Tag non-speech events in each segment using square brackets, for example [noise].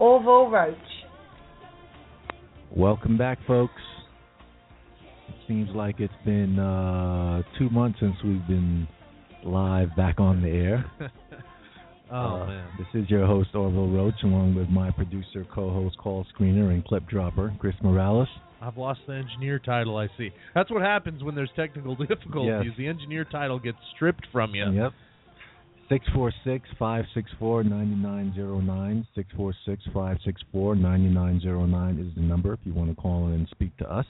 Orville Roach. Welcome back, folks. It seems like it's been uh, two months since we've been live back on the air. [laughs] oh Uh, man. This is your host, Orville Roach, along with my producer, co host, call screener, and clip dropper, Chris Morales. I've lost the engineer title, I see. That's what happens when there's technical [laughs] difficulties. Yes. The engineer title gets stripped from you. Yep. 646 564 9909. 646 564 9909 is the number if you want to call in and speak to us.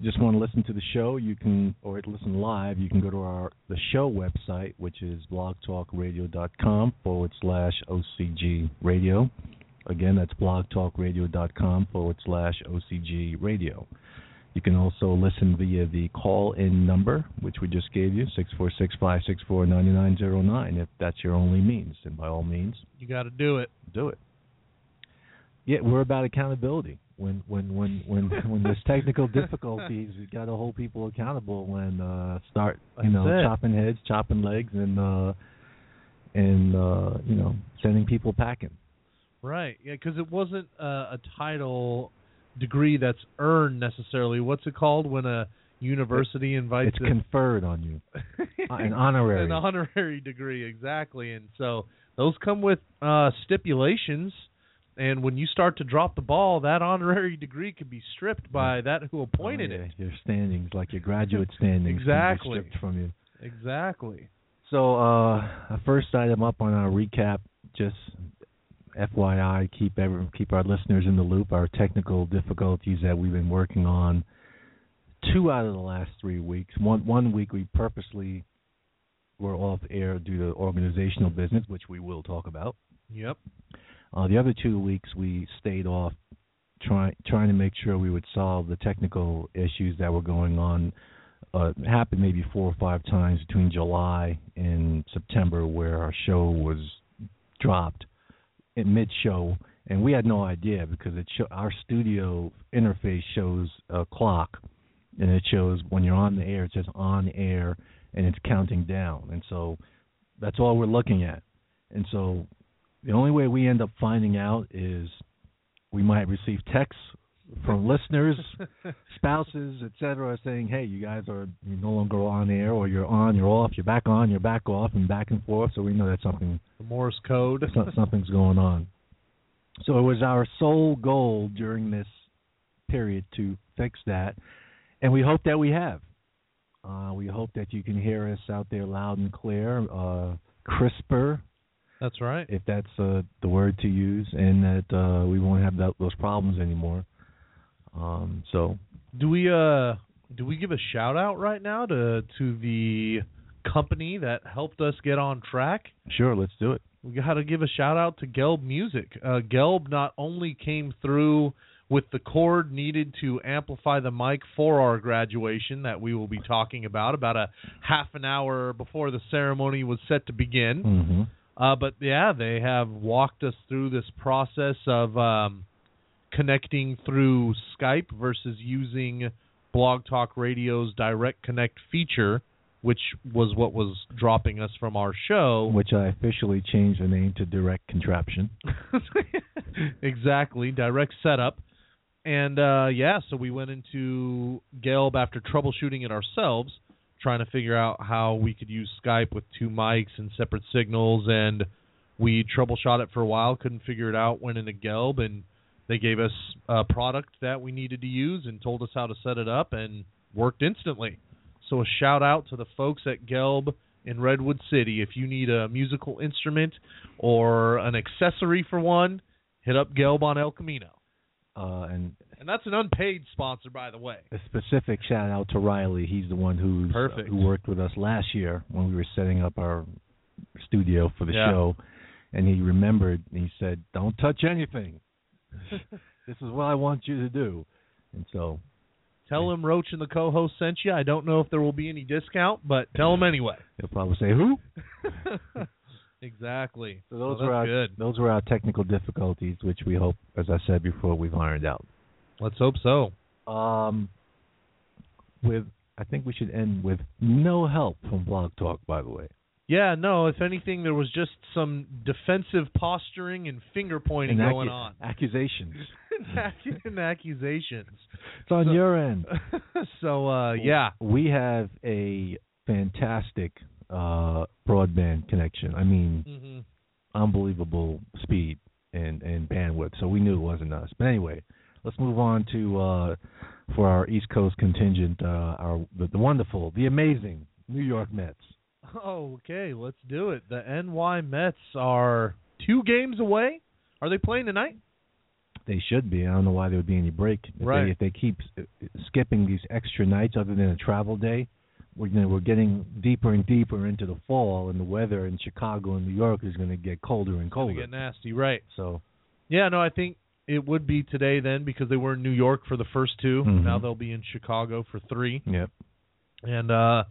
Just want to listen to the show, you can, or listen live, you can go to our the show website, which is blogtalkradio.com forward slash OCG radio. Again, that's blogtalkradio.com forward slash OCG radio. You can also listen via the call in number, which we just gave you, 646 564 9909, if that's your only means. And by all means, You got to do it. do it. Yeah, we're about accountability. When when when when [laughs] when there's technical difficulties, we got to hold people accountable and uh start you That's know it. chopping heads, chopping legs, and uh and uh you know sending people packing. Right. Yeah, because it wasn't uh, a title degree that's earned necessarily. What's it called when a university invites It's a- conferred on you, [laughs] Uh, an honorary. an honorary degree exactly and so those come with uh stipulations and when you start to drop the ball that honorary degree could be stripped by that who appointed Oh, yeah, it Your standings, like your [laughs] graduate standings, Exactly. stripped from you. exactly So, uh, first item up on our recap, just FYI, keep every, keep our listeners in the loop. Our technical difficulties that we've been working on, two out of the last three weeks. One one week we purposely were off air due to organizational business, which we will talk about. yep Uh, the other two weeks we stayed off, trying trying to make sure we would solve the technical issues that were going on. Uh, happened maybe four or five times between July and September where our show was dropped in mid show, and we had no idea because it show, our studio interface shows a clock, and it shows when you're on the air, it says on air, and it's counting down, and so that's all we're looking at, and so the only way we end up finding out is we might receive texts from listeners, [laughs] spouses, etc., saying, "Hey, you guys are you're no longer on air, or you're on, you're off, you're back on, you're back off, and back and forth." So we know that something the morse code something's going on. So it was our sole goal during this period to fix that, and we hope that we have. Uh, we hope that you can hear us out there loud and clear, uh, crisper, that's right if that's uh, the word to use, and that uh, we won't have that, those problems anymore. Um, so do we uh do we give a shout out right now to to the company that helped us get on track sure, let's do it. we got to give a shout out to Gelb Music. Uh, Gelb not only came through with the cord needed to amplify the mic for our graduation that we will be talking about about a half an hour before the ceremony was set to begin. hmm Uh, but yeah, they have walked us through this process of um, connecting through Skype versus using Blog Talk Radio's Direct Connect feature, which was what was dropping us from our show. Which I officially changed the name to Direct Contraption. [laughs] exactly, direct setup. And uh, yeah, so we went into Gelb after troubleshooting it ourselves, trying to figure out how we could use Skype with two mics and separate signals. And we troubleshot it for a while, couldn't figure it out. Went into Gelb, and they gave us a product that we needed to use and told us how to set it up, and worked instantly. So a shout out to the folks at Gelb in Redwood City. If you need a musical instrument or an accessory for one, hit up Gelb on El Camino. Uh, and And that's an unpaid sponsor, by the way. a specific shout out to Riley. He's the one who's Perfect. who worked with us last year when we were setting up our studio for the Yeah. show, and he remembered. And he said, "Don't touch anything. [laughs] this is what I want you to do." And so, Tell him Roach and the co-host sent you. I don't know if there will be any discount, but tell him anyway. [laughs] he'll probably say, "Who?" [laughs] exactly. So those Well, were our good. those were our technical difficulties, which we hope, as I said before, we've ironed out. Let's hope so. Um, with I think we should end with no help from Blog Talk. By the way, Yeah, no. If anything, there was just some defensive posturing and finger pointing And going accu- on. accusations. [laughs] and accusations. It's on So- your end. [laughs] so uh yeah. we have a fantastic uh, broadband connection. I mean, hmm unbelievable speed and and bandwidth. So we knew it wasn't us. But anyway, let's move on to uh, for our East Coast contingent. Uh, our the, the wonderful, the amazing New York Mets. Oh, okay, let's do it. The NY Mets are two games away. Are they playing tonight? They should be. I don't know why there would be any break if Right. they if they keep skipping these extra nights other than a travel day. We're you know, we're getting deeper and deeper into the fall, and the weather in Chicago and New York is going to get colder and colder. get nasty, right? So Yeah, no, I think it would be today then because they were in New York for the first 2 Mhm. Now they'll be in Chicago for three. yep. And uh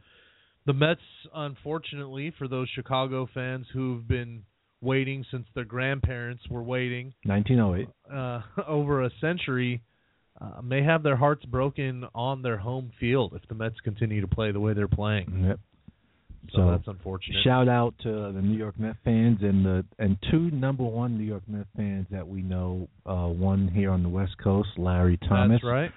the Mets, unfortunately, for those Chicago fans who've been waiting since their grandparents were waiting 1908. uh, [laughs] over a century, uh, may have their hearts broken on their home field if the Mets continue to play the way they're playing. Yep. So, So, that's unfortunate. Shout out to the New York Mets fans and the and two number one New York Mets fans that we know. Uh, one here on the West Coast, Larry Thomas, That's right.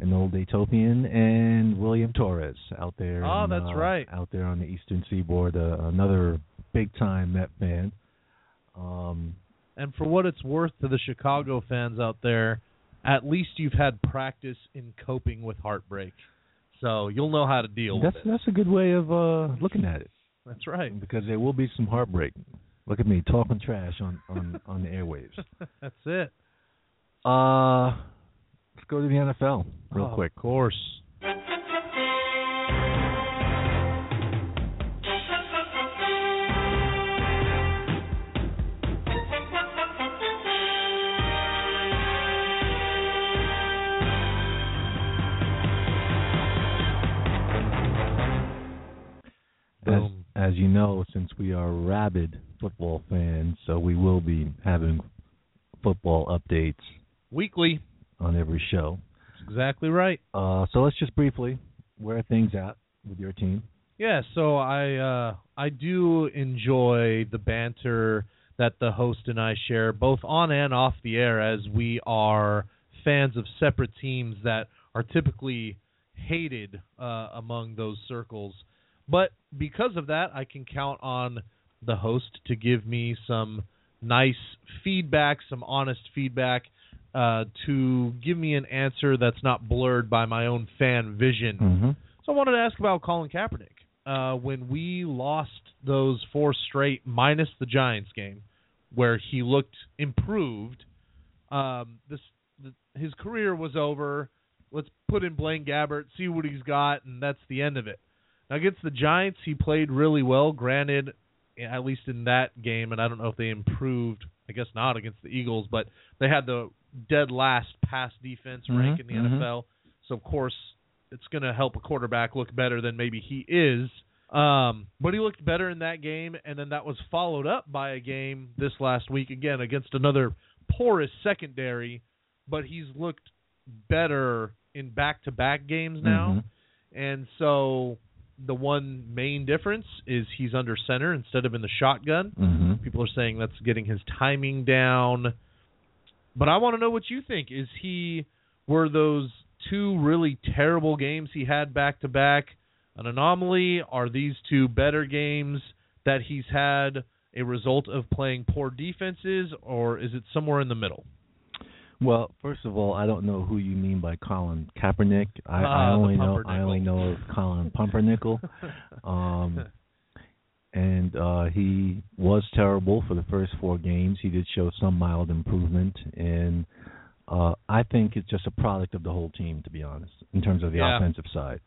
An old Daytopian, and William Torres out there. Oh, in, that's uh, right. Out there on the Eastern Seaboard, uh, another big time Met fan. Um, And for what it's worth to the Chicago fans out there, at least you've had practice in coping with heartbreak. So you'll know how to deal that's with it. that's a good way of uh, looking at it That's right. because there will be some heartbreak. Look at me talking trash on on on the airwaves. [laughs] That's it. Uh, go to the NFL real Oh, quick. Of course. As, as you know, since we are rabid football fans, so we will be having football updates Weekly. On every show. That's exactly right. Uh, so let's just briefly where are things at with your team. Yeah, so I uh I do enjoy the banter that the host and I share both on and off the air as we are fans of separate teams that are typically hated uh among those circles. But because of that, I can count on the host to give me some nice feedback, some honest feedback uh to give me an answer that's not blurred by my own fan vision. Mm-hmm. So I wanted to ask about Colin Kaepernick. Uh, when we lost those four straight, minus the Giants game, where he looked improved, um, this the, his career was over. Let's put in Blaine Gabbert, see what he's got, and that's the end of it. Now against the Giants, he played really well. Granted, at least in that game, and I don't know if they improved. I guess not against the Eagles, but they had the dead last pass defense rank Mhm, in the mhm. NFL. So of course, it's going to help a quarterback look better than maybe he is. Um, but he looked better in that game, and then that was followed up by a game this last week again against another porous secondary. But he's looked better in back-to-back games now, Mhm. and so the one main difference is he's under center instead of in the shotgun. hmm People are saying that's getting his timing down. But I want to know what you think. Is he were those two really terrible games he had back to back an anomaly? Are these two better games that he's had a result of playing poor defenses or is it somewhere in the middle? Well, first of all, I don't know who you mean by Colin Kaepernick. I, Ah, I only know I only know of Colin Pumpernickel. [laughs] Um, and uh, he was terrible for the first four games. He did show some mild improvement, and uh, I think it's just a product of the whole team, to be honest, in terms of the Yeah. offensive side.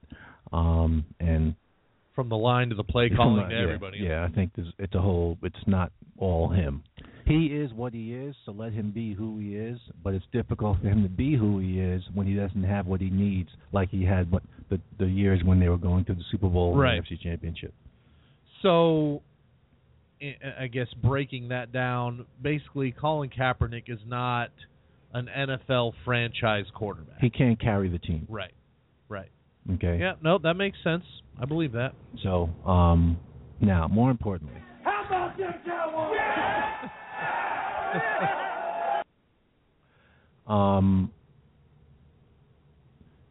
Um, and From the line to the play calling the- to everybody. Yeah, I think there's, it's a whole. It's not all him. He is what he is, so let him be who he is. But it's difficult for him to be who he is when he doesn't have what he needs, like he had what the the years when they were going to the Super Bowl Right. and the NFC Championship. So, I I guess breaking that down, basically, Colin Kaepernick is not an NFL franchise quarterback. He can't carry the team. right, right. Okay. Yeah, no, that makes sense. I believe that. So, um, now more importantly, how about them Cowboys? Yeah! [laughs] um,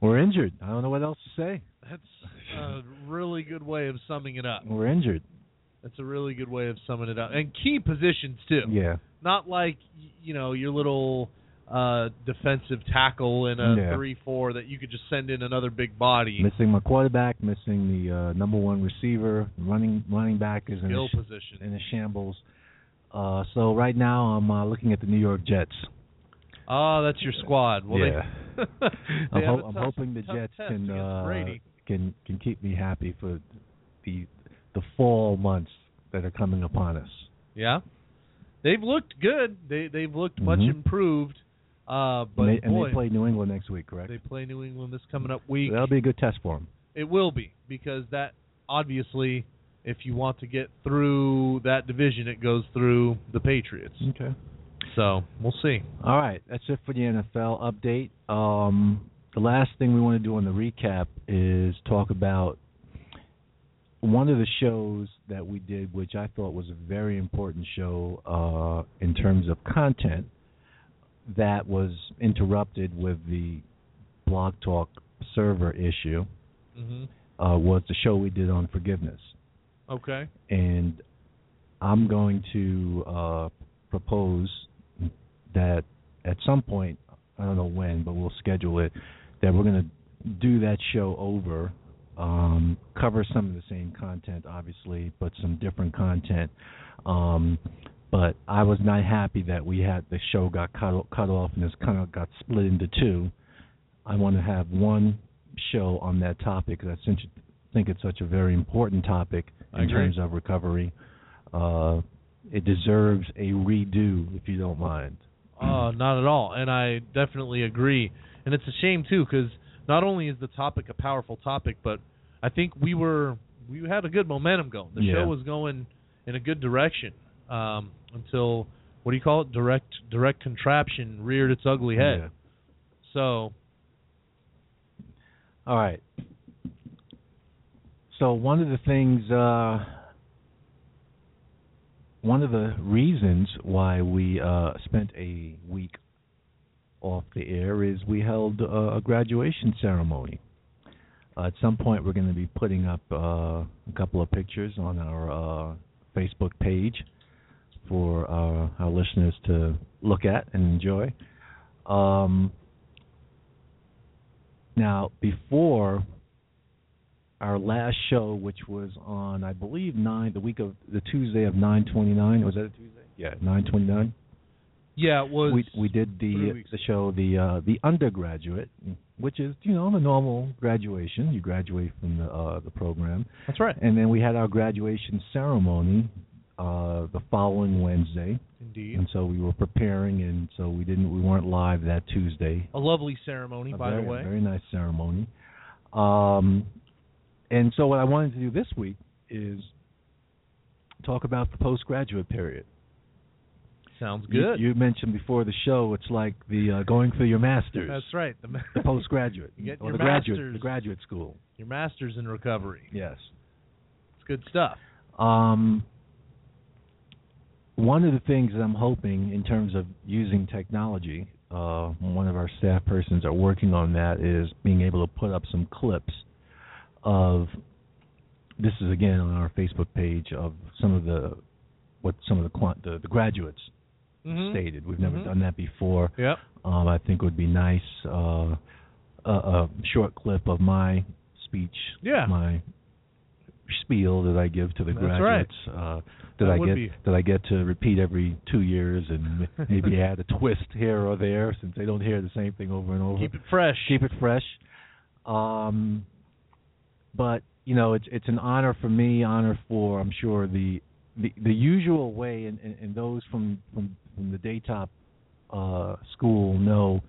we're injured. I don't know what else to say. That's a really good way of summing it up. We're injured. That's a really good way of summing it up. And key positions too. Yeah. Not like you know your little uh defensive tackle in a Yeah. three-four that you could just send in another big body. Missing my quarterback, missing the uh, number one receiver, running running back is in a, sh- position. in a shambles. Uh, so right now I'm uh, looking at the New York Jets. Oh, that's your squad. Well, yeah. [laughs] they, I'm, they have ho- I'm hoping the Jets can uh, Brady. Can can keep me happy for the the fall months that are coming upon us. Yeah, they've looked good. They they've looked much Mhm. improved. Uh, but and they, and boy, they play New England next week, correct? they play New England this coming up week. So that'll be a good test for them. It will be because that obviously, if you want to get through that division, it goes through the Patriots. Okay. So we'll see. All right, that's it for the NFL update. Um, the last thing we want to do on the recap is talk about one of the shows that we did, which I thought was a very important show uh, in terms of content, that was interrupted with the Blog Talk server issue. hmm Uh, was the show we did on forgiveness, Okay. and I'm going to uh, propose that at some point, I don't know when, but we'll schedule it, that we're going to do that show over, um, cover some of the same content, obviously, but some different content. Um, but I was not happy that we had the show got cut cut off and it's kind of got split into two. I want to have one show on that topic because I think it's such a very important topic in terms of recovery. Uh, it deserves a redo, if you don't mind. Uh, not at all. And I definitely agree. And it's a shame too, because not only is the topic a powerful topic, but I think we were we had a good momentum going. The Yeah. show was going in a good direction um, until what do you call it? Direct direct contraption reared its ugly head. Yeah. So All right. So one of the things, uh, one of the reasons why we uh, spent a week off the air is we held uh, a graduation ceremony. Uh, at some point, we're going to be putting up uh, a couple of pictures on our uh, Facebook page for uh, our listeners to look at and enjoy. Um, now, before our last show, which was on, I believe, nine the week of the Tuesday of nine twenty nine. Was that a Tuesday? Yeah, nine twenty nine. Yeah, it was We we did the the show the uh, the undergraduate, which is you know the normal graduation. You graduate from the uh, the program, that's right. and then we had our graduation ceremony uh, the following Wednesday, Indeed. and so we were preparing, and so we didn't we weren't live that Tuesday. A lovely ceremony, A by very, the way. Very nice ceremony. Um, and so what I wanted to do this week is talk about the postgraduate period. Sounds You- good. You, mentioned before the show it's like the uh, going for your masters. That's right. The, ma- The postgraduate [laughs] You get or your the graduate the graduate school. your master's in recovery. Yes. It's good stuff. Um, one of the things that I'm hoping in terms of using technology, uh, one of our staff persons are working on that is being able to put up some clips of this is again on our Facebook page of some of the what some of the the, the graduates Mhm. stated. We've never Mhm. done that before. Yep. Um, I think it would be nice uh, a, a short clip of my speech, Yeah. my spiel that I give to the That's right. graduates. Uh, that, That I get be- that I get to repeat every two years and [laughs] maybe add a twist here or there since they don't hear the same thing over and over. Keep it fresh. Keep it fresh. Um, but you know, it's it's an honor for me, honor for I'm sure the the, the usual way, and, and, and those from from from the Daytop uh, school know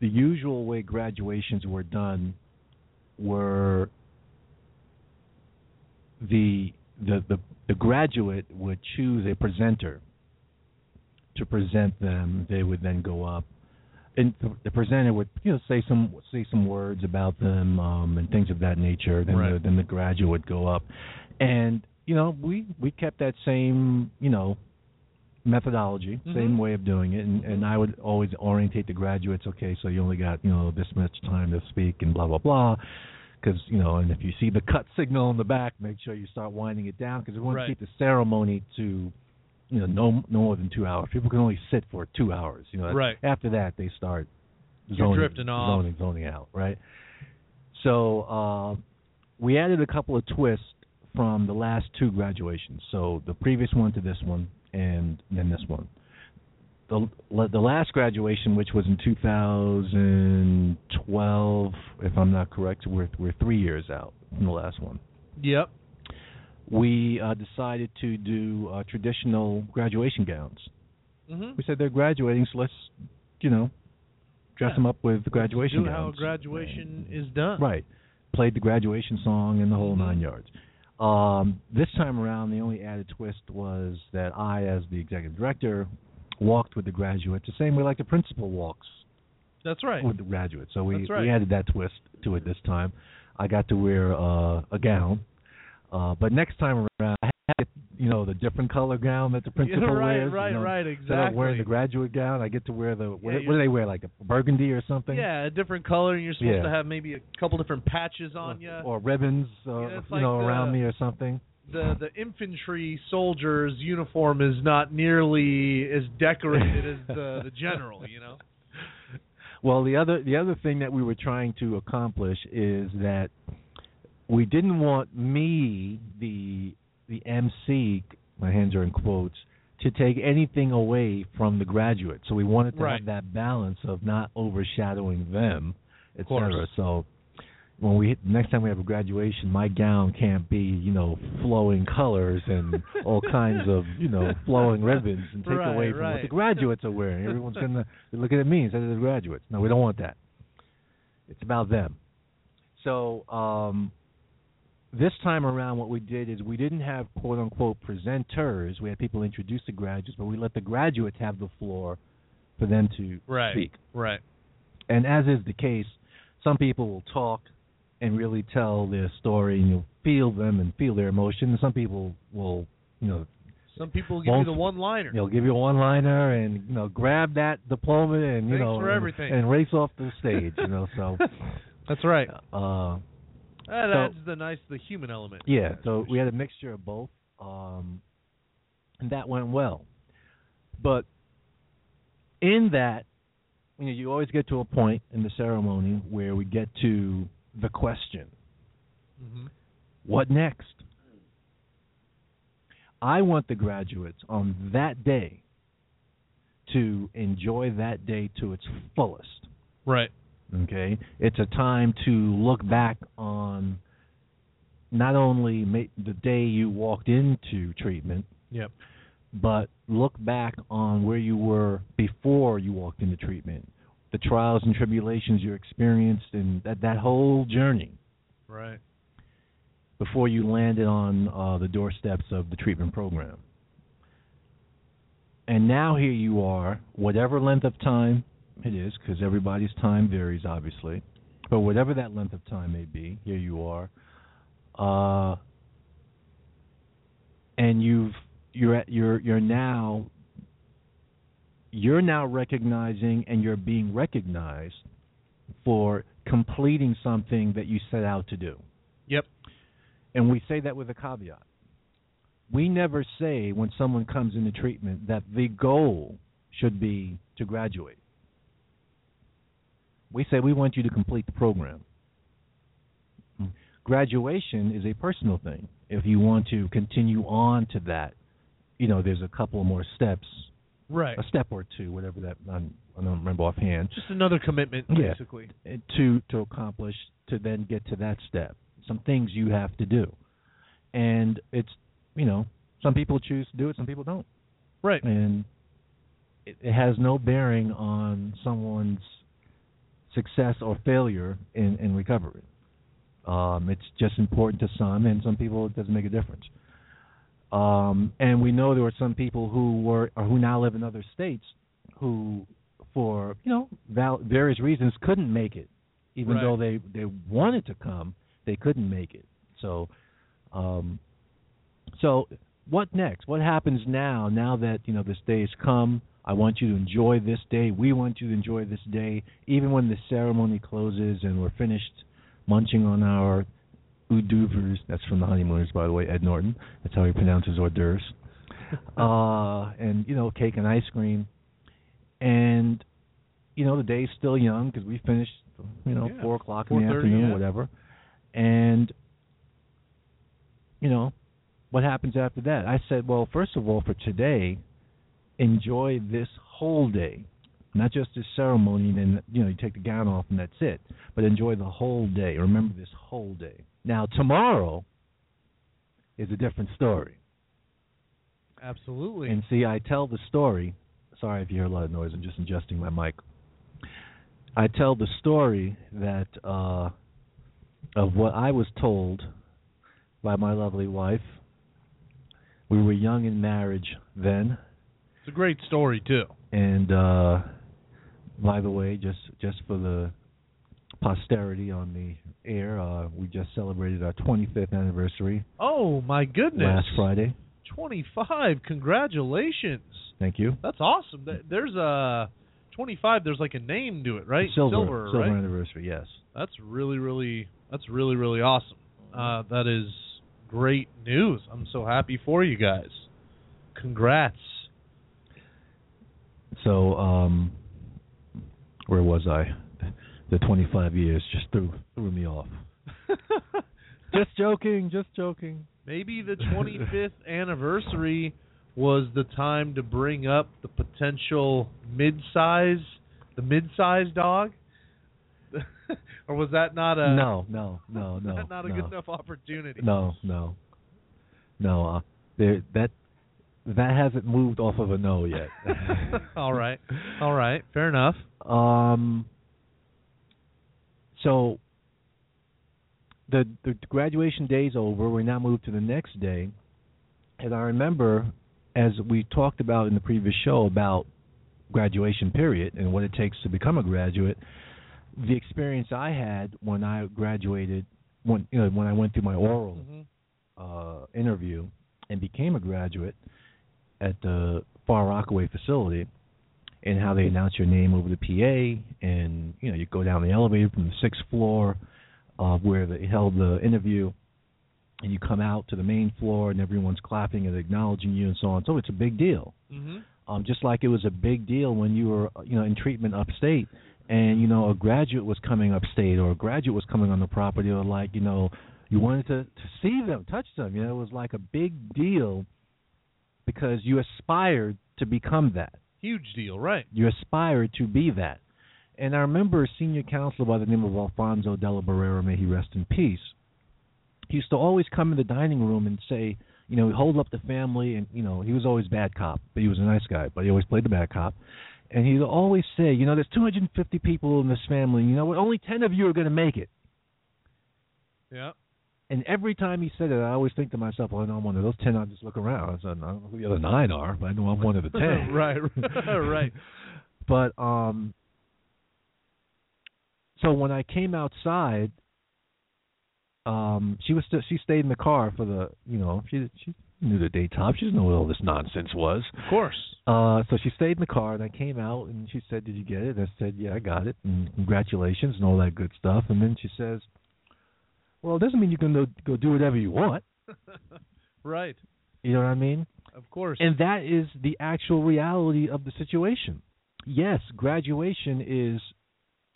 the usual way graduations were done were the the the, the graduate would choose a presenter to present them. They would then go up, and the, presenter would you know say some say some words about them um, and things of that nature. Then the, then the graduate would go up, and you know we we kept that same you know methodology, Mhm. same way of doing it, and, and I would always orientate the graduates. Okay, so you only got you know this much time to speak, and blah blah blah. Because you know, and if you see the cut signal in the back, make sure you start winding it down because we want Right. to keep the ceremony to you know no no more than two hours. People can only sit for two hours. You know, Right. After that, they start You're drifting off. zoning, zoning out. Right. So uh, we added a couple of twists from the last two graduations. So the previous one to this one, and then this one. The the last graduation, which was in 2012, if I'm not correct, we're we're three years out from the last one Yep. we uh, decided to do uh, traditional graduation gowns. Mhm. We said they're graduating, so let's, you know, dress Yeah. them up with the graduation Do gowns. how a graduation is done. Right. Played the graduation song and the whole Mhm. nine yards. Um, this time around, the only added twist was that I, as the executive director, walked with the graduates the same way like the principal walks That's right. with the graduates. So we, right. we added that twist to it this time. I got to wear uh, a gown, uh, but next time around, I you know the different color gown that the [laughs] principal Yeah, right, wears. right, you know, right, Instead of wearing the graduate gown, I get to wear the what, Yeah, what do they wear like a burgundy or something? Yeah, a different color, and you're supposed Yeah. to have maybe a couple different patches on or, you. or ribbons, uh, Yeah, it's you like know, around me or something. the the infantry soldier's uniform is not nearly as decorated as the [laughs] the general. You know. Well, the other the other thing that we were trying to accomplish is that we didn't want me, the the MC, my hands are in quotes, to take anything away from the graduate. So we wanted to Right. have that balance of not overshadowing them, et cetera. So when we next time we have a graduation, my gown can't be you know flowing colors and [laughs] all kinds of you know flowing ribbons and take Right, away from what the graduates are wearing. Everyone's [laughs] gonna looking at me instead of the graduates. No, we don't want that. It's about them. So um, this time around, what we did is we didn't have quote unquote presenters. We had people introduce the graduates, but we let the graduates have the floor for them to Right. speak. Right. And as is the case, some people will talk and really tell their story, and you'll feel them and feel their emotion. Some people will, you know, Some people give you the one liner. they'll give you a one-liner and you know grab that diploma and you Thanks know and- everything. and race off the stage. You know, so [laughs] That's right. uh, That so- adds the nice the human element. yeah. So we had a mixture of both, um, and that went well. But in that, you know, you always get to a point in the ceremony where we get to the question. hmm What next? I want the graduates on that day to enjoy that day to its fullest. Right. Okay? It's a time to look back on not only the day you walked into treatment, Yep. but look back on where you were before you walked into treatment, the trials and tribulations you experienced, and that, that whole journey. Right. before you landed on uh, the doorsteps of the treatment program. And now here you are, whatever length of time it is, because everybody's time varies, obviously, but whatever that length of time may be, here you are, uh, and you've you're at, you're you're now you're now recognizing and you're being recognized for completing something that you set out to do. Yep. And we say that with a caveat. We never say when someone comes into treatment that the goal should be to graduate. We say we want you to complete the program. Graduation is a personal thing. If you want to continue on to that, you know, there's a couple more steps, Right. a step or two, whatever that I'm, I don't remember offhand Just another commitment, Yeah. basically. uh, to to accomplish to then get to that step. Some things you have to do, and it's you know some people choose to do it, some people don't, Right. and it, it has no bearing on someone's success or failure in in recovery. Um, it's just important to some, and some people it doesn't make a difference. Um, and we know there were some people who were or who now live in other states who, for you know val- various reasons, couldn't make it, even Right. though they they wanted to come, they couldn't make it. So, um, so what next? What happens now? Now that you know this day has come, I want you to enjoy this day. We want you to enjoy this day, even when the ceremony closes and we're finished munching on our hors d'oeuvres. That's from the Honeymooners, by the way. Ed Norton. That's how he pronounces hors d'oeuvres. [laughs] uh, and you know, cake and ice cream. And you know, the day's still young because we finished, you know, Yeah, four o'clock in the afternoon, yeah. whatever. And you know, what happens after that? I said, well, first of all, for today, enjoy this whole day, not just this ceremony. And then you know, you take the gown off and that's it. But enjoy the whole day. Remember this whole day. Now tomorrow is a different story. Absolutely. And see, I tell the story. Sorry if you hear a lot of noise. I'm just adjusting my mic. I tell the story that uh, of what I was told by my lovely wife. We were young in marriage then, it's a great story too. and uh, by the way, just just for the posterity on the air, uh, we just celebrated our 25th anniversary Oh my goodness. last Friday. 25. Congratulations. Thank you. That's awesome. There's a 25. There's like a name to it, right? Silver, Silver, silver right? anniversary. Yes. That's really, really. That's really, really awesome. Uh, that is great news. I'm so happy for you guys. Congrats. So, um, where was I? The 25 years just threw threw me off. [laughs] Just joking, just joking. Maybe the 25th [laughs] anniversary was the time to bring up the potential mid-size, the mid-size dog, [laughs] or was that not a no, no, no, no. not a no, good enough opportunity? No, no, no. Uh, there, that that hasn't moved off of a no yet. [laughs] all right, all right, fair enough. Um. So the the graduation day's over. We now move to the next day, and I remember, as we talked about in the previous show about graduation period and what it takes to become a graduate, the experience I had when I graduated, when you know when I went through my oral Mhm. uh, interview and became a graduate at the Far Rockaway facility, and how they announce your name over the PA, and you know you go down the elevator from the sixth floor uh, where they held the interview, and you come out to the main floor, and everyone's clapping and acknowledging you, and so on. So it's a big deal. Mhm. Um, just like it was a big deal when you were you know in treatment upstate, and you know a graduate was coming upstate or a graduate was coming on the property, or like you know you wanted to to see them, touch them. You know it was like a big deal because you aspired to become that. Huge deal, right? You aspire to be that. And I remember a senior counselor by the name of Alfonso Della Barrera, may he rest in peace. He used to always come in the dining room and say, you know, hold up the family, and you know, he was always bad cop, but he was a nice guy, but he always played the bad cop. And he'd always say, you know, there's 250 people in this family, and you know what? Only 10 of you are going to make it. Yeah. And every time he said it, I always think to myself, "Well, I know I'm one of those ten. I'll just look around. I said, I don't know who the other nine are, but I know I'm one of the ten. [laughs] right, [laughs] right. But um, so when I came outside, um, she was st- she stayed in the car for the you know she she knew the daytime. She didn't know what all this nonsense was. Of course. Uh, so she stayed in the car, and I came out, and she said, "Did you get it?" And I said, "Yeah, I got it, and congratulations, and all that good stuff." And then she says, "Well, it doesn't mean you can go, go do whatever you want." [laughs] Right. You know what I mean? Of course. And that is the actual reality of the situation. Yes, graduation is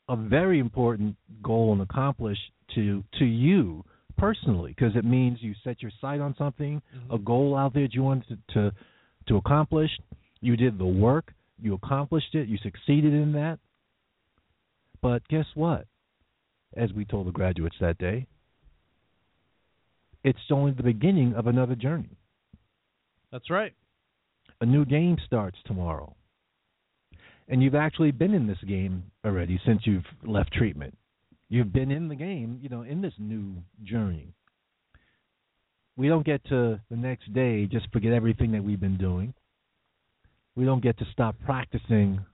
a very important goal and accomplish to to you personally because it means you set your sight on something, Mhm. a goal out there that you wanted to, to to accomplish. You did the work, you accomplished it, you succeeded in that. But guess what? As we told the graduates that day, it's only the beginning of another journey. That's right. A new game starts tomorrow. And you've actually been in this game already since you've left treatment. You've been in the game, you know, in this new journey. We don't get to the next day just forget everything that we've been doing. We don't get to stop practicing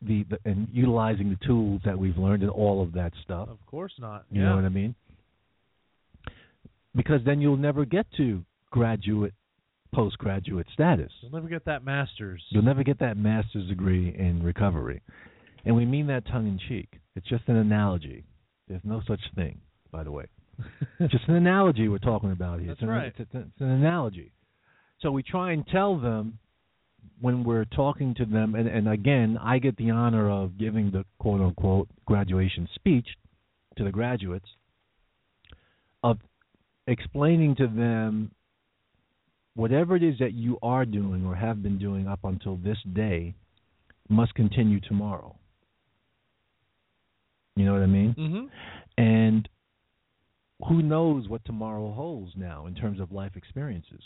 the, the and utilizing the tools that we've learned and all of that stuff. Of course not. You yeah. know what I mean? Because then you'll never get to graduate, postgraduate status. You'll never get that master's. You'll never get that master's degree in recovery. And we mean that tongue in cheek. It's just an analogy. There's no such thing, by the way. [laughs] just an analogy we're talking about here. That's it's, an, right. it's, it's, an analogy. So we try and tell them when we're talking to them, and, and again, I get the honor of giving the quote unquote graduation speech to the graduates, of explaining to them whatever it is that you are doing or have been doing up until this day must continue tomorrow. You know what I mean? Mhm. And who knows what tomorrow holds now in terms of life experiences?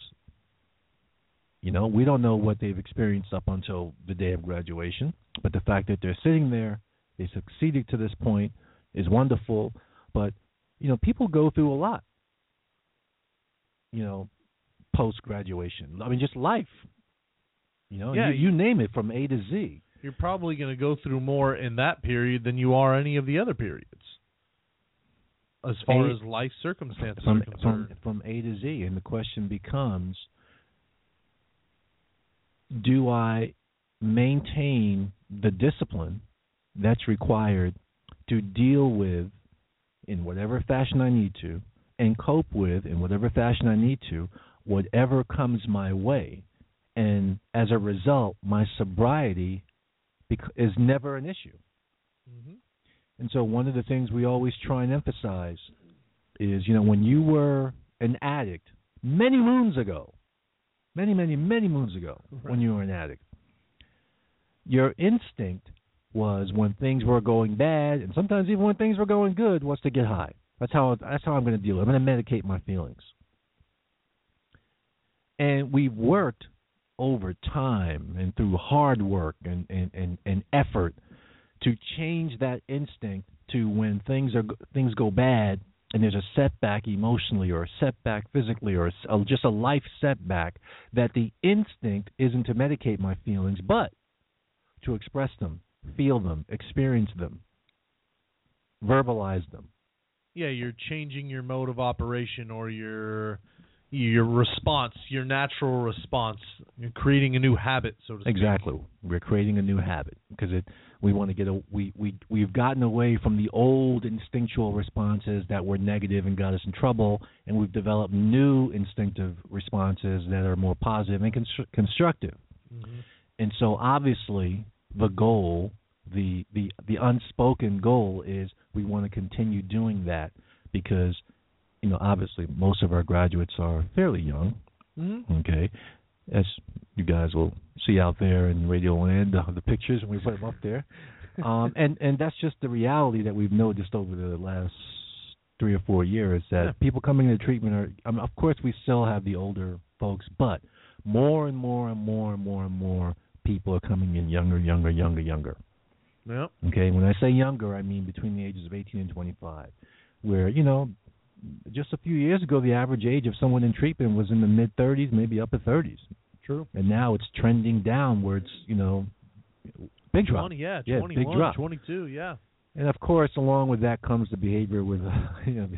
You know, we don't know what they've experienced up until the day of graduation, but the fact that they're sitting there, they succeeded to this point is wonderful. But, you know, people go through a lot, you know, post graduation. I mean, just life. You know, Yeah, you, you name it from A to Z. You're probably going to go through more in that period than you are any of the other periods. As far A- as life circumstances from are concerned. from from A to Z, and the question becomes: Do I maintain the discipline that's required to deal with, in whatever fashion I need to, and cope with, in whatever fashion I need to, whatever comes my way, and as a result, my sobriety bec- is never an issue. Mhm. And so one of the things we always try and emphasize is, you know, when you were an addict many moons ago, many, many, many moons ago, when you were an addict, your instinct was when things were going bad, and sometimes even when things were going good, was to get high. That's how that's how I'm going to deal. I'm going to medicate my feelings. And we worked over time and through hard work and, and, and, and effort to change that instinct to when things are things go bad and there's a setback emotionally or a setback physically or a, just a life setback that the instinct isn't to medicate my feelings but to express them feel them experience them verbalize them yeah, you're changing your mode of operation or your your response, your natural response. You're creating a new habit, so to speak. Exactly. We're creating a new habit because it we want to get a we we we've gotten away from the old instinctual responses that were negative and got us in trouble and we've developed new instinctive responses that are more positive and constru- constructive. Mhm. And so obviously the goal, the the the unspoken goal is we want to continue doing that because you know obviously most of our graduates are fairly young Mhm. Okay, as you guys will see out there in Radio Land, uh, the pictures when we put them up there, [laughs] um, and and that's just the reality that we've noticed over the last three or four years that Yeah. people coming into treatment are. I mean, of course, we still have the older folks, but more and more and more and more and more people are coming in younger, younger, younger, younger. Yep. Okay, when I say younger, I mean between the ages of 18 and 25, where you know just a few years ago, the average age of someone in treatment was in the mid 30s, maybe upper 30s, True. and now it's trending down where it's you know big drop. 20, yeah, Yeah, 21, big drop. 22, yeah. And of course, along with that comes the behavior with uh, [laughs] you know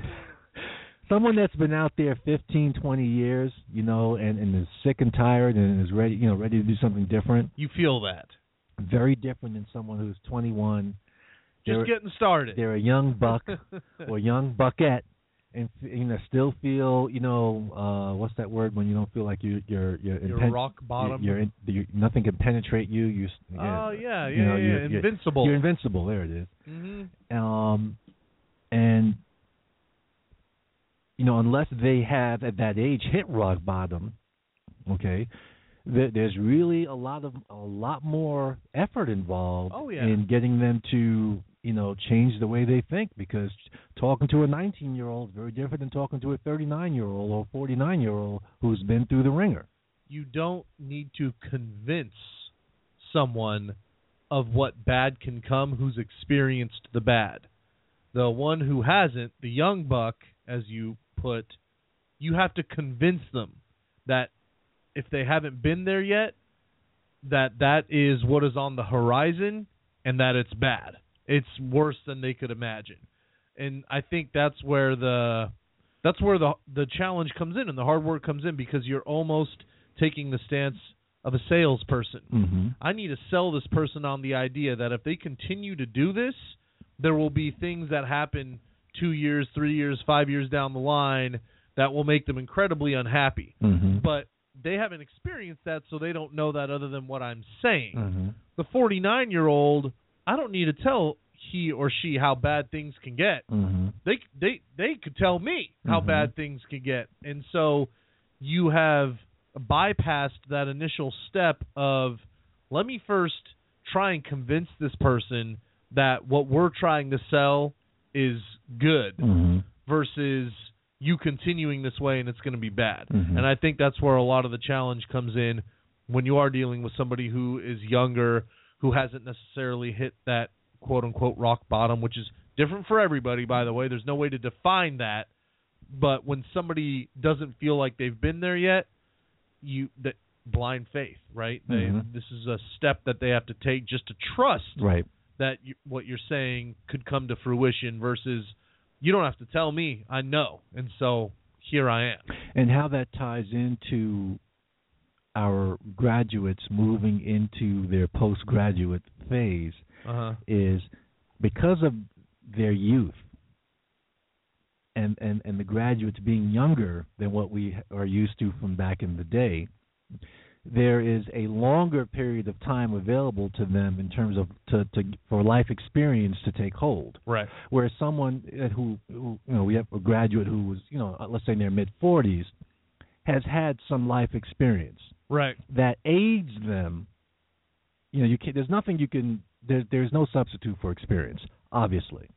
someone that's been out there 15, 20 years, you know, and and is sick and tired and is ready, you know, ready to do something different. You feel that. Very different than someone who's 21. Just They're- getting started. They're a young buck [laughs] or young buckette, and you know still feel you know uh what's that word when you don't feel like you you're you're, Your impen- rock bottom. You're, in, you're nothing can penetrate you. You oh yeah, yeah, you know, yeah, you're- yeah. you're- invincible. You're invincible. There it is. hmm Um, and you know, unless they have at that age hit rock bottom, okay, there's really a lot of a lot more effort involved Oh, yeah. in getting them to you know change the way they think because talking to a 19 year old is very different than talking to a 39 year old or 49 year old who's been through the ringer. You don't need to convince someone of what bad can come who's experienced the bad. The one who hasn't, the young buck, as you put, you have to convince them that if they haven't been there yet, that that is what is on the horizon and that it's bad. It's worse than they could imagine. And I think that's where the that's where the the challenge comes in and the hard work comes in because you're almost taking the stance of a salesperson. Mm-hmm. I need to sell this person on the idea that if they continue to do this, there will be things that happen two years, three years, five years down the line that will make them incredibly unhappy. Mm-hmm. But they haven't experienced that, so they don't know that other than what I'm saying. Mm-hmm. The 49 year old, I don't need to tell he or she how bad things can get. Mm-hmm. They they they could tell me how Mhm. bad things can get, and so you have bypassed that initial step of let me first try and convince this person that what we're trying to sell is good Mm-hmm. versus you continuing this way and it's going to be bad. Mhm. And I think that's where a lot of the challenge comes in when you are dealing with somebody who is younger, who hasn't necessarily hit that quote unquote rock bottom, which is different for everybody, by the way. There's no way to define that. But when somebody doesn't feel like they've been there yet, you that blind faith, right? They, Mhm. this is a step that they have to take just to trust Right. that you, what you're saying could come to fruition versus you don't have to tell me. I know. And so here I am. And how that ties into our graduates moving into their postgraduate phase uh-huh. is because of their youth and, and, and the graduates being younger than what we are used to from back in the day, there is a longer period of time available to them in terms of to, to for life experience to take hold. right Whereas someone uh, who, who you know we have a graduate who was you know uh, let's say in their mid 40s has had some life experience right that aids them. You know, you can There's nothing you can. There, there's no substitute for experience, obviously.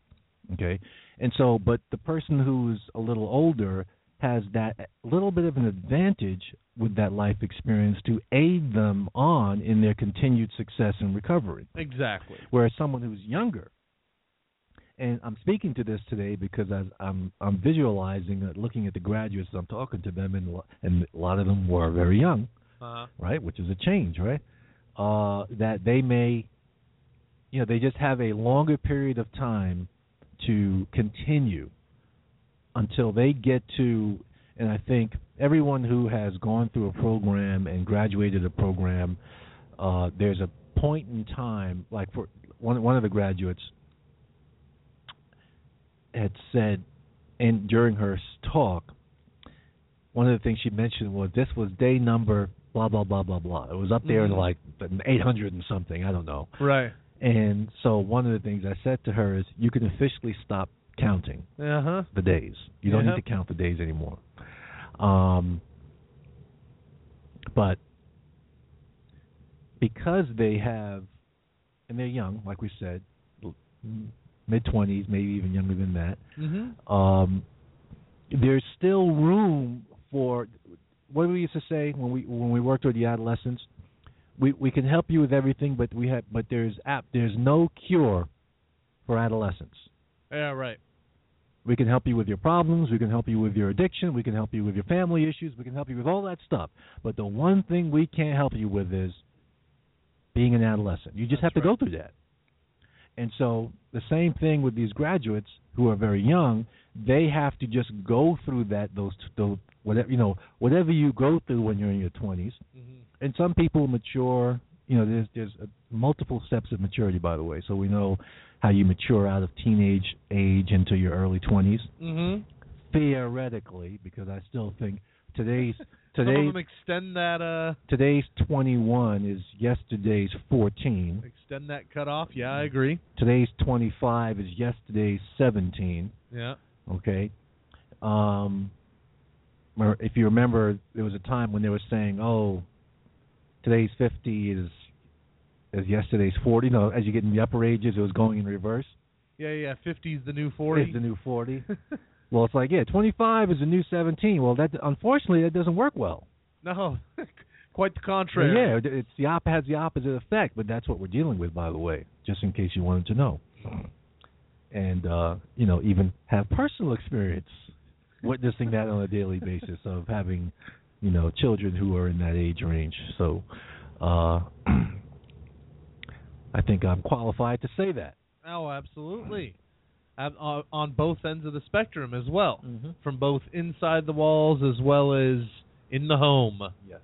Okay, and so, but the person who's a little older has that little bit of an advantage with that life experience to aid them on in their continued success and recovery. exactly Whereas someone who's younger, and I'm speaking to this today because as I'm I'm visualizing, uh, looking at the graduates, I'm talking to them, and and a lot of them were very young uh-huh right? Which is a change, right? Uh, that they may, you know, they just have a longer period of time to continue until they get to, and I think everyone who has gone through a program and graduated a program, uh, there's a point in time, like for one one of the graduates had said, and during her talk, one of the things she mentioned was this was day number blah blah blah blah blah. It was up there in Mhm. like 800 and something. I don't know. right And so one of the things I said to her is, you can officially stop counting uh-huh the days. You don't need to count the days anymore. Um, but because they have, and they're young, like we said, mid 20s, maybe even younger than that. mhm Um, there's still room for what we used to say when we when we worked with the adolescents. We we can help you with everything, but we have but there's app there's no cure for adolescence. Yeah right We can help you with your problems. We can help you with your addiction. We can help you with your family issues. We can help you with all that stuff. But the one thing we can't help you with is being an adolescent. You just That's have to right. go through that. And so the same thing with these graduates who are very young, they have to just go through that those those whatever you know whatever you go through when you're in your 20s. Mhm. And some people mature. You know, there's there's uh multiple steps of maturity, by the way. So we know how you mature out of teenage age into your early 20s Mhm. theoretically, because I still think today's [laughs] today's extend that uh today's 21 is yesterday's 14. extend that cutoff. Yeah, I agree. Today's 25 is yesterday's 17. Yeah. Okay. Um, if you remember, there was a time when they were saying, "Oh, today's 50 is is yesterday's 40." No, as you get in the upper ages, it was going in reverse. Yeah, yeah. 50 is the new 40. It's the new 40. [laughs] well, it's like, yeah, 25 is the new 17. Well, that unfortunately that doesn't work well. no, [laughs] quite the contrary. yeah, it- it's the op- has the opposite effect, but that's what we're dealing with, by the way, just in case you wanted to know. And uh, you know, even have personal experience witnessing that on a daily basis of having, you know, children who are in that age range. So, uh, [clears throat] I think I'm qualified to say that. Oh, absolutely. On on both ends of the spectrum as well, Mm-hmm. from both inside the walls as well as in the home. Yes.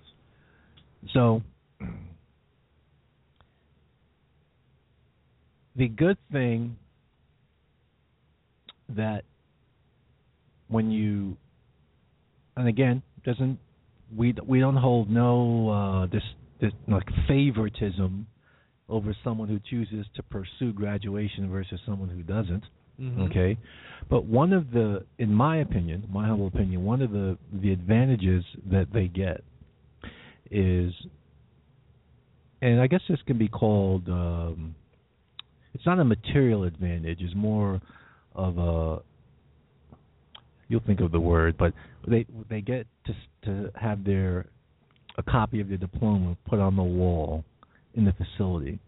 So the good thing that when you and again doesn't we we don't hold no uh this this like favoritism over someone who chooses to pursue graduation versus someone who doesn't Mhm. okay but one of the in my opinion my humble opinion one of the the advantages that they get is and i guess this can be called um it's not a material advantage it's more of a you'll think of the word but they they get to to have their a copy of their diploma put on the wall in the facility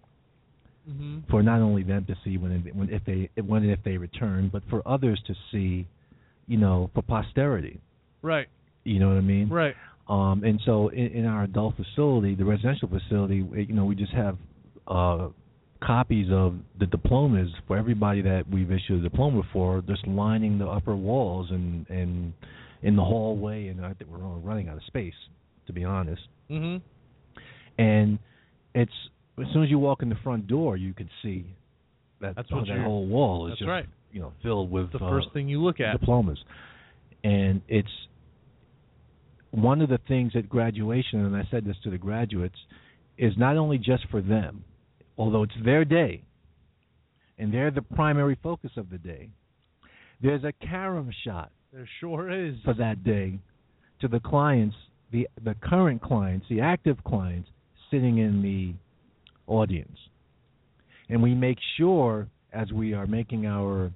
Mhm. for not only them to see when when if they when if they return, but for others to see, you know, for posterity. Right. You know what I mean? Right. Um, and so in, in our adult facility, the residential facility, you know, we just have uh, copies of the diplomas for everybody that we've issued a diploma for, just lining the upper walls and and in the hallway, and I think we're all running out of space, to be honest. Mhm. And it's as soon as you walk in the front door, you can see that That's oh, what that whole wall is just right. you know filled with The uh, first thing you look at. diplomas. And it's one of the things at graduation, and I said this to the graduates, is not only just for them, although it's their day, and they're the primary focus of the day. There's a carom shot There sure is. for that day to the clients, the the current clients, the active clients sitting in the audience. And we make sure as we are making our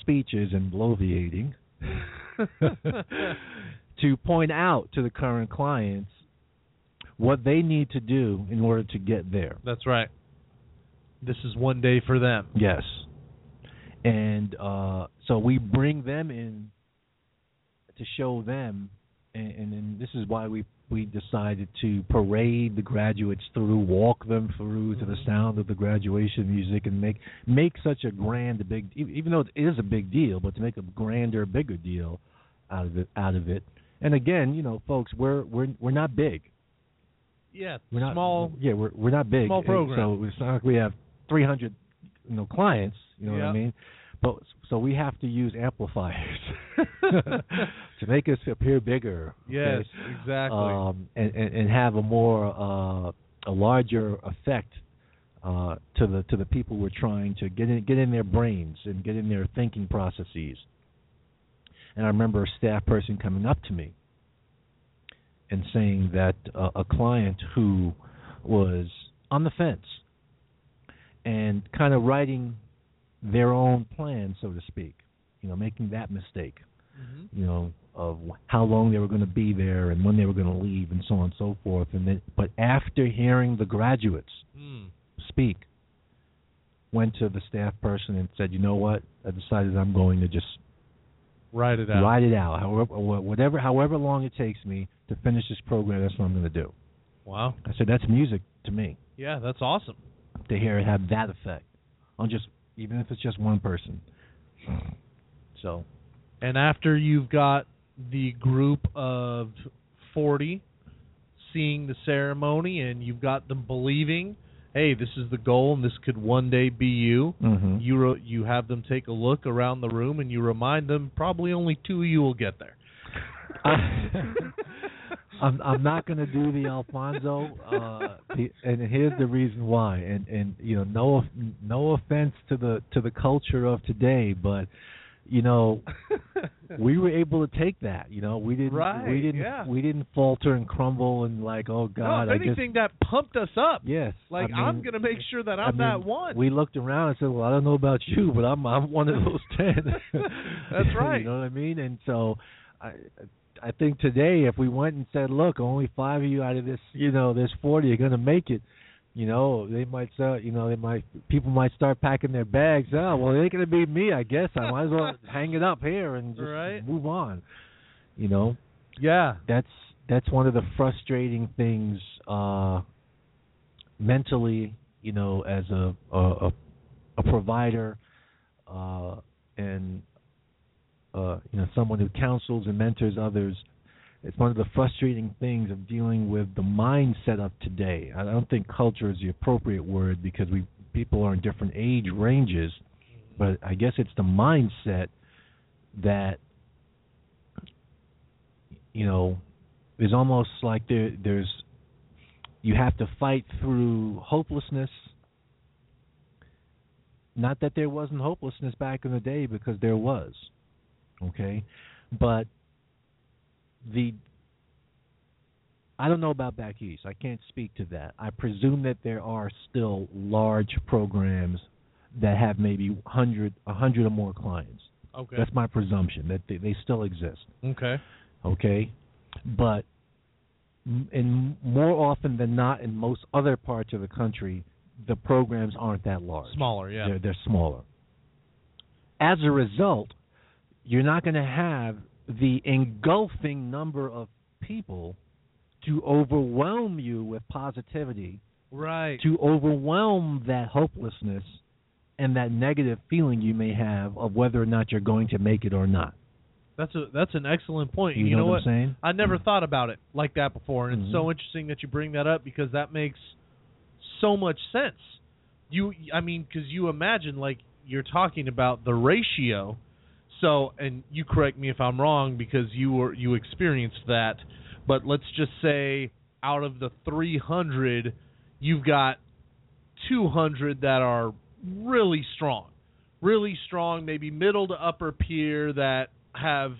speeches and bloviating [laughs] to point out to the current clients what they need to do in order to get there. That's right. This is one day for them. Yes. And uh, so we bring them in to show them, and, and, and this is why we we decided to parade the graduates through, walk them through to the Mhm. sound of the graduation music, and make make such a grand, a big, even though it is a big deal, but to make a grander, bigger deal out of it, out of it. And again, you know, folks, we're we're we're not big. Yeah. We're not small. Yeah, we're we're not big. small and program. So it's not like we have 300, you know, clients. You know what I mean? But so we have to use amplifiers [laughs] to make us appear bigger. okay? Yes, exactly. Um, and, and and have a more uh, a larger effect uh, to the to the people we're trying to get in get in their brains and get in their thinking processes. And I remember a staff person coming up to me and saying that uh, a client who was on the fence and kind of writing their own plan, so to speak, you know, making that mistake, Mhm. you know, of how long they were going to be there and when they were going to leave and so on and so forth. And then, but after hearing the graduates Mm. speak, went to the staff person and said, "You know what? I decided I'm going to just Ride it out. Ride it out. However, whatever, however long it takes me to finish this program, that's what I'm going to do. Wow. I said that's music to me Yeah, that's awesome. to hear it have that effect on just even if it's just one person. So And after you've got the group of 40 seeing the ceremony and you've got them believing, hey, this is the goal and this could one day be you. mhm. You ro- you have them take a look around the room and you remind them probably only two of you will get there. [laughs] [laughs] I'm I'm not going to do the Alfonso, uh, and here's the reason why. And and you know, no of- no offense to the to the culture of today, but you know, [laughs] we were able to take that. You know, we didn't Right, we didn't yeah. we didn't falter and crumble and like, oh God, no, I if anything, that pumped us up. yes. Like I I'm mean, gonna make sure that I I'm mean, that one. We looked around and said, "Well, I don't know about you, but I'm I'm one of those [laughs] ten. That's [laughs] right. you know what I mean? And so, I I think today, if we went and said, "Look, only five of you out of this, you know, this forty are going to make it," you know, they might start, you know, they might people might start packing their bags. Oh, well, it ain't going to be me. I guess I might as well [laughs] hang it up here and just Right. move on. You know, yeah. that's that's one of the frustrating things uh mentally you know as a a a, a provider uh and uh you know someone who counsels and mentors others. It's one of the frustrating things of dealing with the mindset of today. I don't think culture is the appropriate word because we people are in different age ranges but i guess it's the mindset that you know there's almost like there there's you have to fight through hopelessness. Not that there wasn't hopelessness back in the day because there was okay but the I don't know about back east. I can't speak to that. I presume that there are still large programs that have maybe 100 100 or more clients. Okay. That's my presumption that they, they still exist okay. okay but in more often than not in most other parts of the country the programs aren't that large Smaller, yeah. they're, they're smaller as a result you're not going to have the engulfing number of people to overwhelm you with positivity Right. to overwhelm that hopelessness and that negative feeling you may have of whether or not you're going to make it or not That's a that's an excellent point. you, you know, what, what? I'm saying I never thought about it like that before, and it's Mhm. so interesting that you bring that up because that makes so much sense. You, I mean, because you imagine like you're talking about the ratio. So, and you correct me if I'm wrong because you were you experienced that, but let's just say out of the 300, you've got 200 that are really strong, really strong, maybe middle to upper peer that have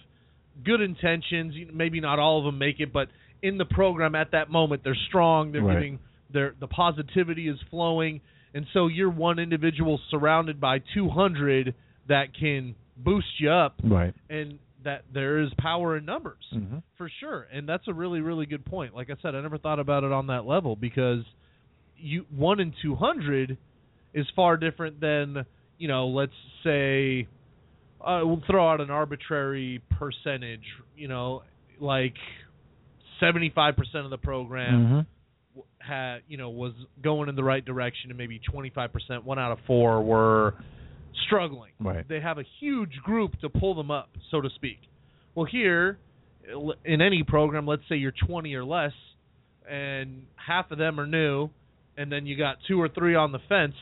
good intentions. Maybe not all of them make it, but in the program at that moment, they're strong. They're Right. giving their the positivity is flowing, and so you're one individual surrounded by 200 that can boost you up, right and that there is power in numbers mm-hmm. for sure. And that's a really really good point. Like I said, I never thought about it on that level because you one in 200 is far different than you know, let's say uh, we'll throw out an arbitrary percentage, you know, like 75% of the program Mm-hmm. had you know was going in the right direction and maybe 25% one out of 4 were struggling Right. they have a huge group to pull them up so to speak well here in any program let's say you're 20 or less and half of them are new and then you got two or three on the fence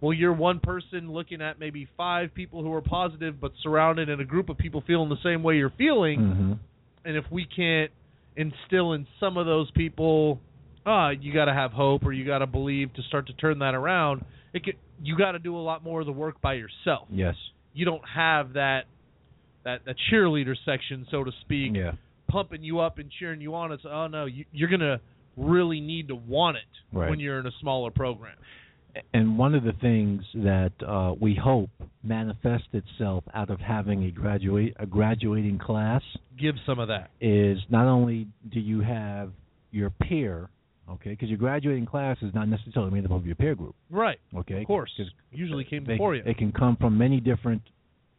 well you're one person looking at maybe five people who are positive but surrounded in a group of people feeling the same way you're feeling Mm-hmm. and if we can't instill in some of those people ah you got to have hope or you got to believe to start to turn that around it could, you got to do a lot more of the work by yourself Yes. you don't have that that that cheerleader section so to speak Yeah. pumping you up and cheering you on it's oh no you, you're going to really need to want it Right. when you're in a smaller program And one of the things that uh, we hope manifests itself out of having a graduate a graduating class give some of that is not only do you have your peer, okay, because your graduating class is not necessarily made up of your peer group, right okay. of course. usually came they, before you They can come from many different,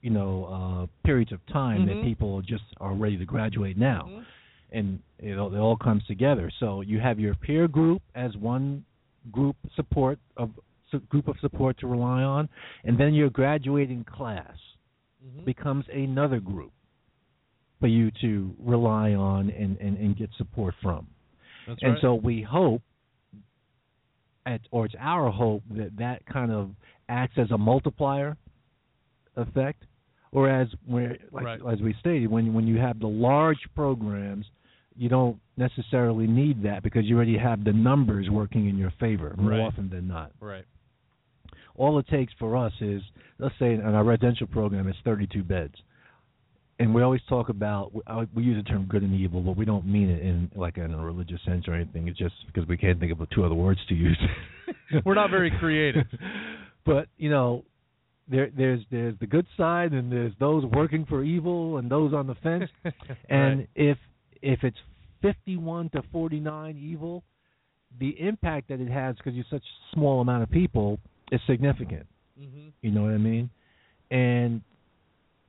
you know uh, periods of time Mhm. that people just are ready to graduate now, Mhm. and it all, it all comes together. So you have your peer group as one group support of group of support to rely on, and then your graduating class Mhm. becomes another group for you to rely on and, and, and get support from. That's and right. so we hope, at, or it's our hope that that kind of acts as a multiplier effect. Whereas, where, like, Right. as we stated, when when you have the large programs, you don't necessarily need that because you already have the numbers working in your favor more Right. often than not. right. All it takes for us is, let's say, in our residential program, it's 32 beds, and we always talk about we- use the term good and evil, but we don't mean it in like in a religious sense or anything. It's just because we can't think of two other words to use. [laughs] We're not very creative. [laughs] but you know, there there's there's the good side, and there's those working for evil, and those on the fence. [laughs] And Right. if if it's 51 to 49 evil, the impact that it has because you're such a small amount of people is significant. Mhm. You know what I mean? And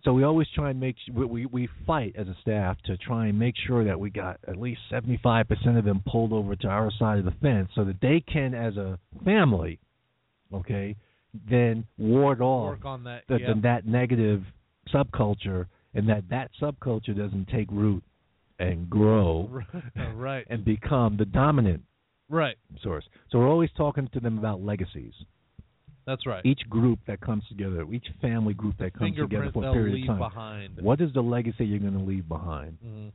so we always try and make we we, we fight as a staff to try and make sure that we got at least 75% of them pulled over to our side of the fence so that they can as a family, okay, then ward off Work on that. the, yeah. the, that negative subculture and that that subculture doesn't take root and grow [laughs] right. and become the dominant right. source. So we're always talking to them about legacies. That's right. Each group that comes together, each family group that comes together for a period of time. behind. What is the legacy you're going to leave behind? Mhm.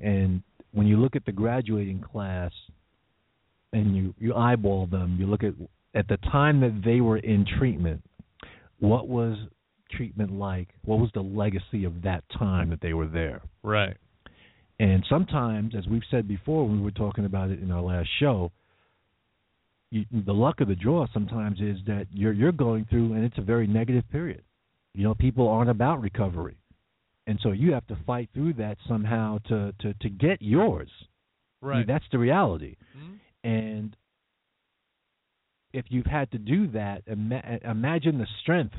And when you look at the graduating class and you you eyeball them, you look at at the time that they were in treatment, what was treatment like? What was the legacy of that time that they were there? Right. And sometimes, as we've said before, when we were talking about it in our last show, you, the luck of the draw sometimes is that you're you're going through, and it's a very negative period. You know, people aren't about recovery, and so you have to fight through that somehow to to to get yours. I mean, Right. that's the reality. Mhm. And if you've had to do that, ima- imagine the strength.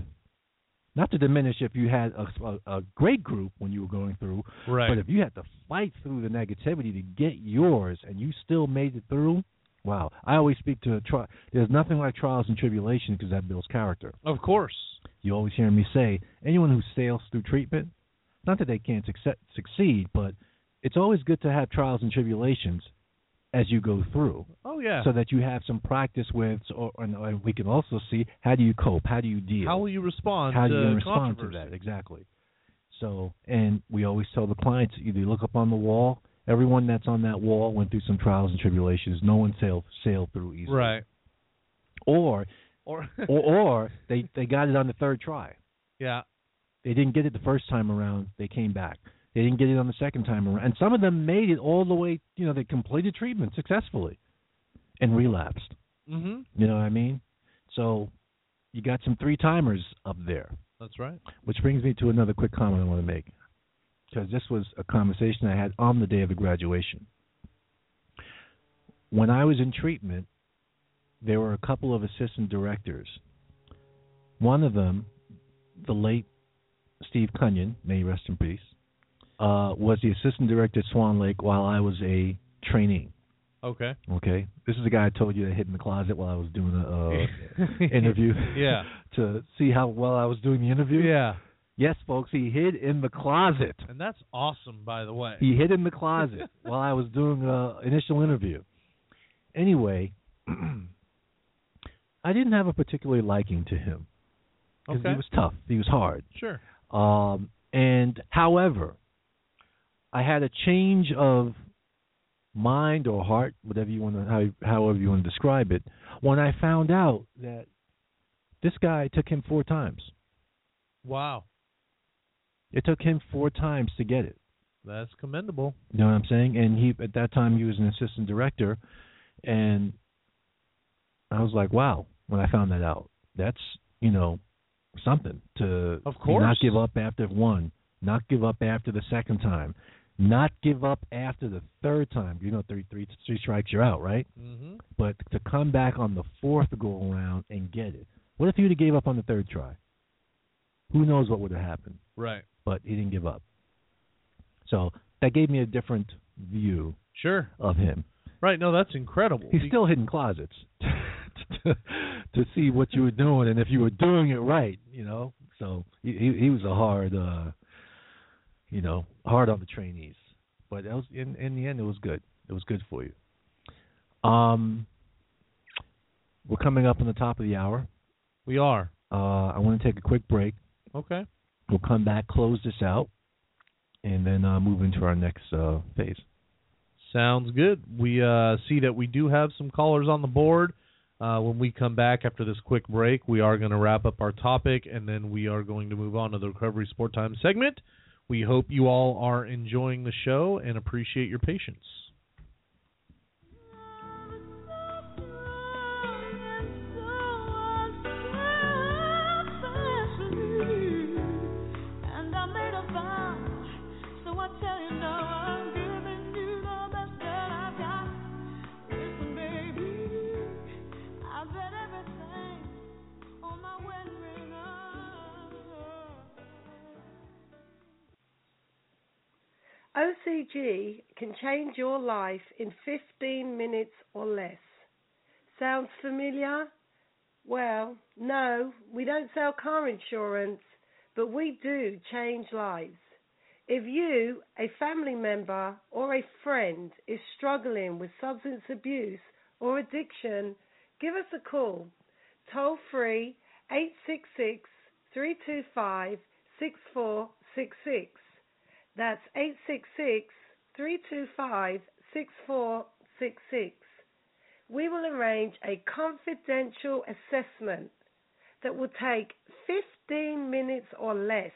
Not to diminish if you had a, a, a great group when you were going through, Right. but if you had to fight through the negativity to get yours and you still made it through, wow. I always speak to a tri- there's nothing like trials and tribulations because that builds character. of course. You always hear me say anyone who sails through treatment, not that they can't succe- succeed, but it's always good to have trials and tribulations as you go through Oh yeah. so that you have some practice with or, and, and we can also see how do you cope how do you deal How will you respond how to do you respond to that exactly so and we always tell the clients either you look up on the wall everyone that's on that wall went through some trials and tribulations no one sailed sailed through easily Right. or Or, [laughs] or or they they got it on the third try yeah. they didn't get it the first time around they came back they didn't get it on the second time around and some of them made it all the way you know they completed treatment successfully and relapsed Mhm. You know what I mean? So you got some three timers up there, That's right. which brings me to another quick comment I want to make. Because this was a conversation I had on the day of the graduation. When I was in treatment, there were a couple of assistant directors. One of them, the late Steve Cunyon, may he rest in peace, uh, was the assistant director at Swan Lake while I was a trainee. Okay. Okay, this is the guy I told you that hid in the closet while I was doing a uh, [laughs] interview. Yeah. [laughs] to see how well I was doing the interview. Yeah. Yes, folks, he hid in the closet. And that's awesome, by the way. He hid in the closet [laughs] while I was doing a initial interview. Anyway, [clears throat] I didn't have a particular liking to him because Okay. he was tough. He was hard. Sure. Um, and however, I had a change of mind or heart, whatever you want to, how, however you want to describe it, when I found out that this guy took him four times. Wow. It took him four times to get it. That's commendable. You know what I'm saying? And he at that time he was an assistant director, and I was like, wow. When I found that out, that's you know something to Of course. not give up after one, not give up after the second time, not give up after the third time. You know, three three three strikes you're out, right? Mhm. But to come back on the fourth go around and get it. What if you'd have gave up on the third try? who knows what would have happened? Right. But he didn't give up. So that gave me a different view Sure. of him. Right. No, that's incredible. He's Be- still hidden closets [laughs] to, to see what you were doing and if you were doing it right, you know. So he he, he was a hard, uh you know, hard on the trainees. But that was in in the end, it was good. It was good for you. Um, we're coming up on the top of the hour. we are. Uh, I want to take a quick break. Okay. We'll come back, close this out, and then uh, move into our next uh, phase. Sounds good. We uh, see that we do have some callers on the board. Uh, when we come back after this quick break, we are going to wrap up our topic and then we are going to move on to the Recovery Support Time segment. We hope you all are enjoying the show and appreciate your patience. OCG can change your life in 15 minutes or less. Sounds familiar? Well, no, we don't sell car insurance, but we do change lives. If you, a family member, or a friend is struggling with substance abuse or addiction, give us a call. Toll free 866 325 6466. That's 866 325 6466. We will arrange a confidential assessment that will take 15 minutes or less.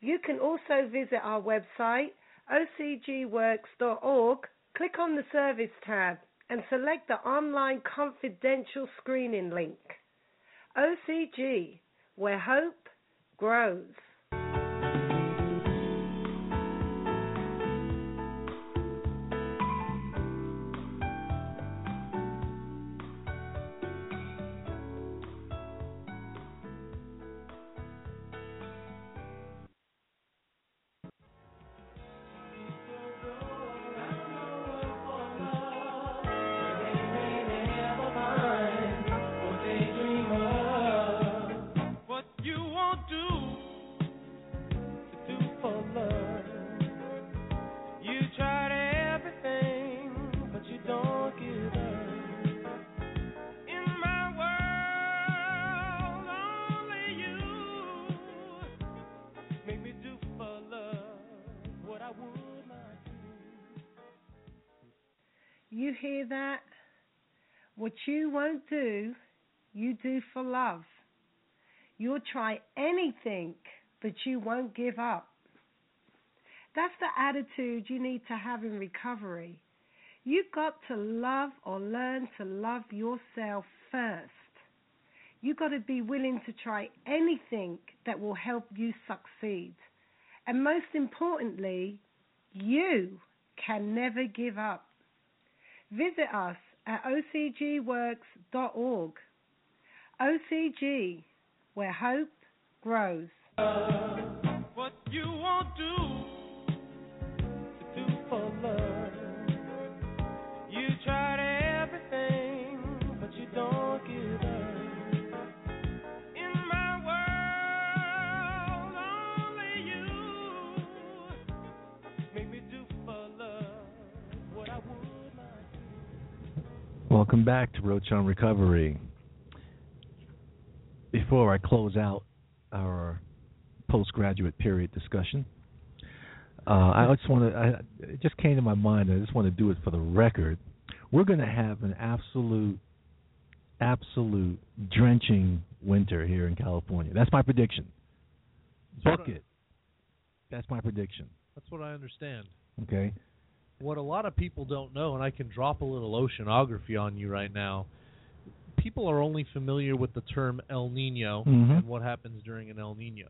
You can also visit our website, ocgworks.org, click on the Service tab, and select the online confidential screening link. OCG, where hope grows. What you won't do, you do for love. You'll try anything, but you won't give up. That's the attitude you need to have in recovery. You've got to love or learn to love yourself first. You've got to be willing to try anything that will help you succeed. And most importantly, you can never give up. Visit us at ocgworks.org. OCG, where hope grows. Welcome back to Roach on Recovery. Before I close out our postgraduate period discussion, uh, I just want to. It just came to my mind. I just want to do it for the record. We're going to have an absolute, absolute drenching winter here in California. That's my prediction. Book it. That's my prediction. That's what I understand. Okay. What a lot of people don't know, and I can drop a little oceanography on you right now. People are only familiar with the term El Nino Mhm. and what happens during an El Nino.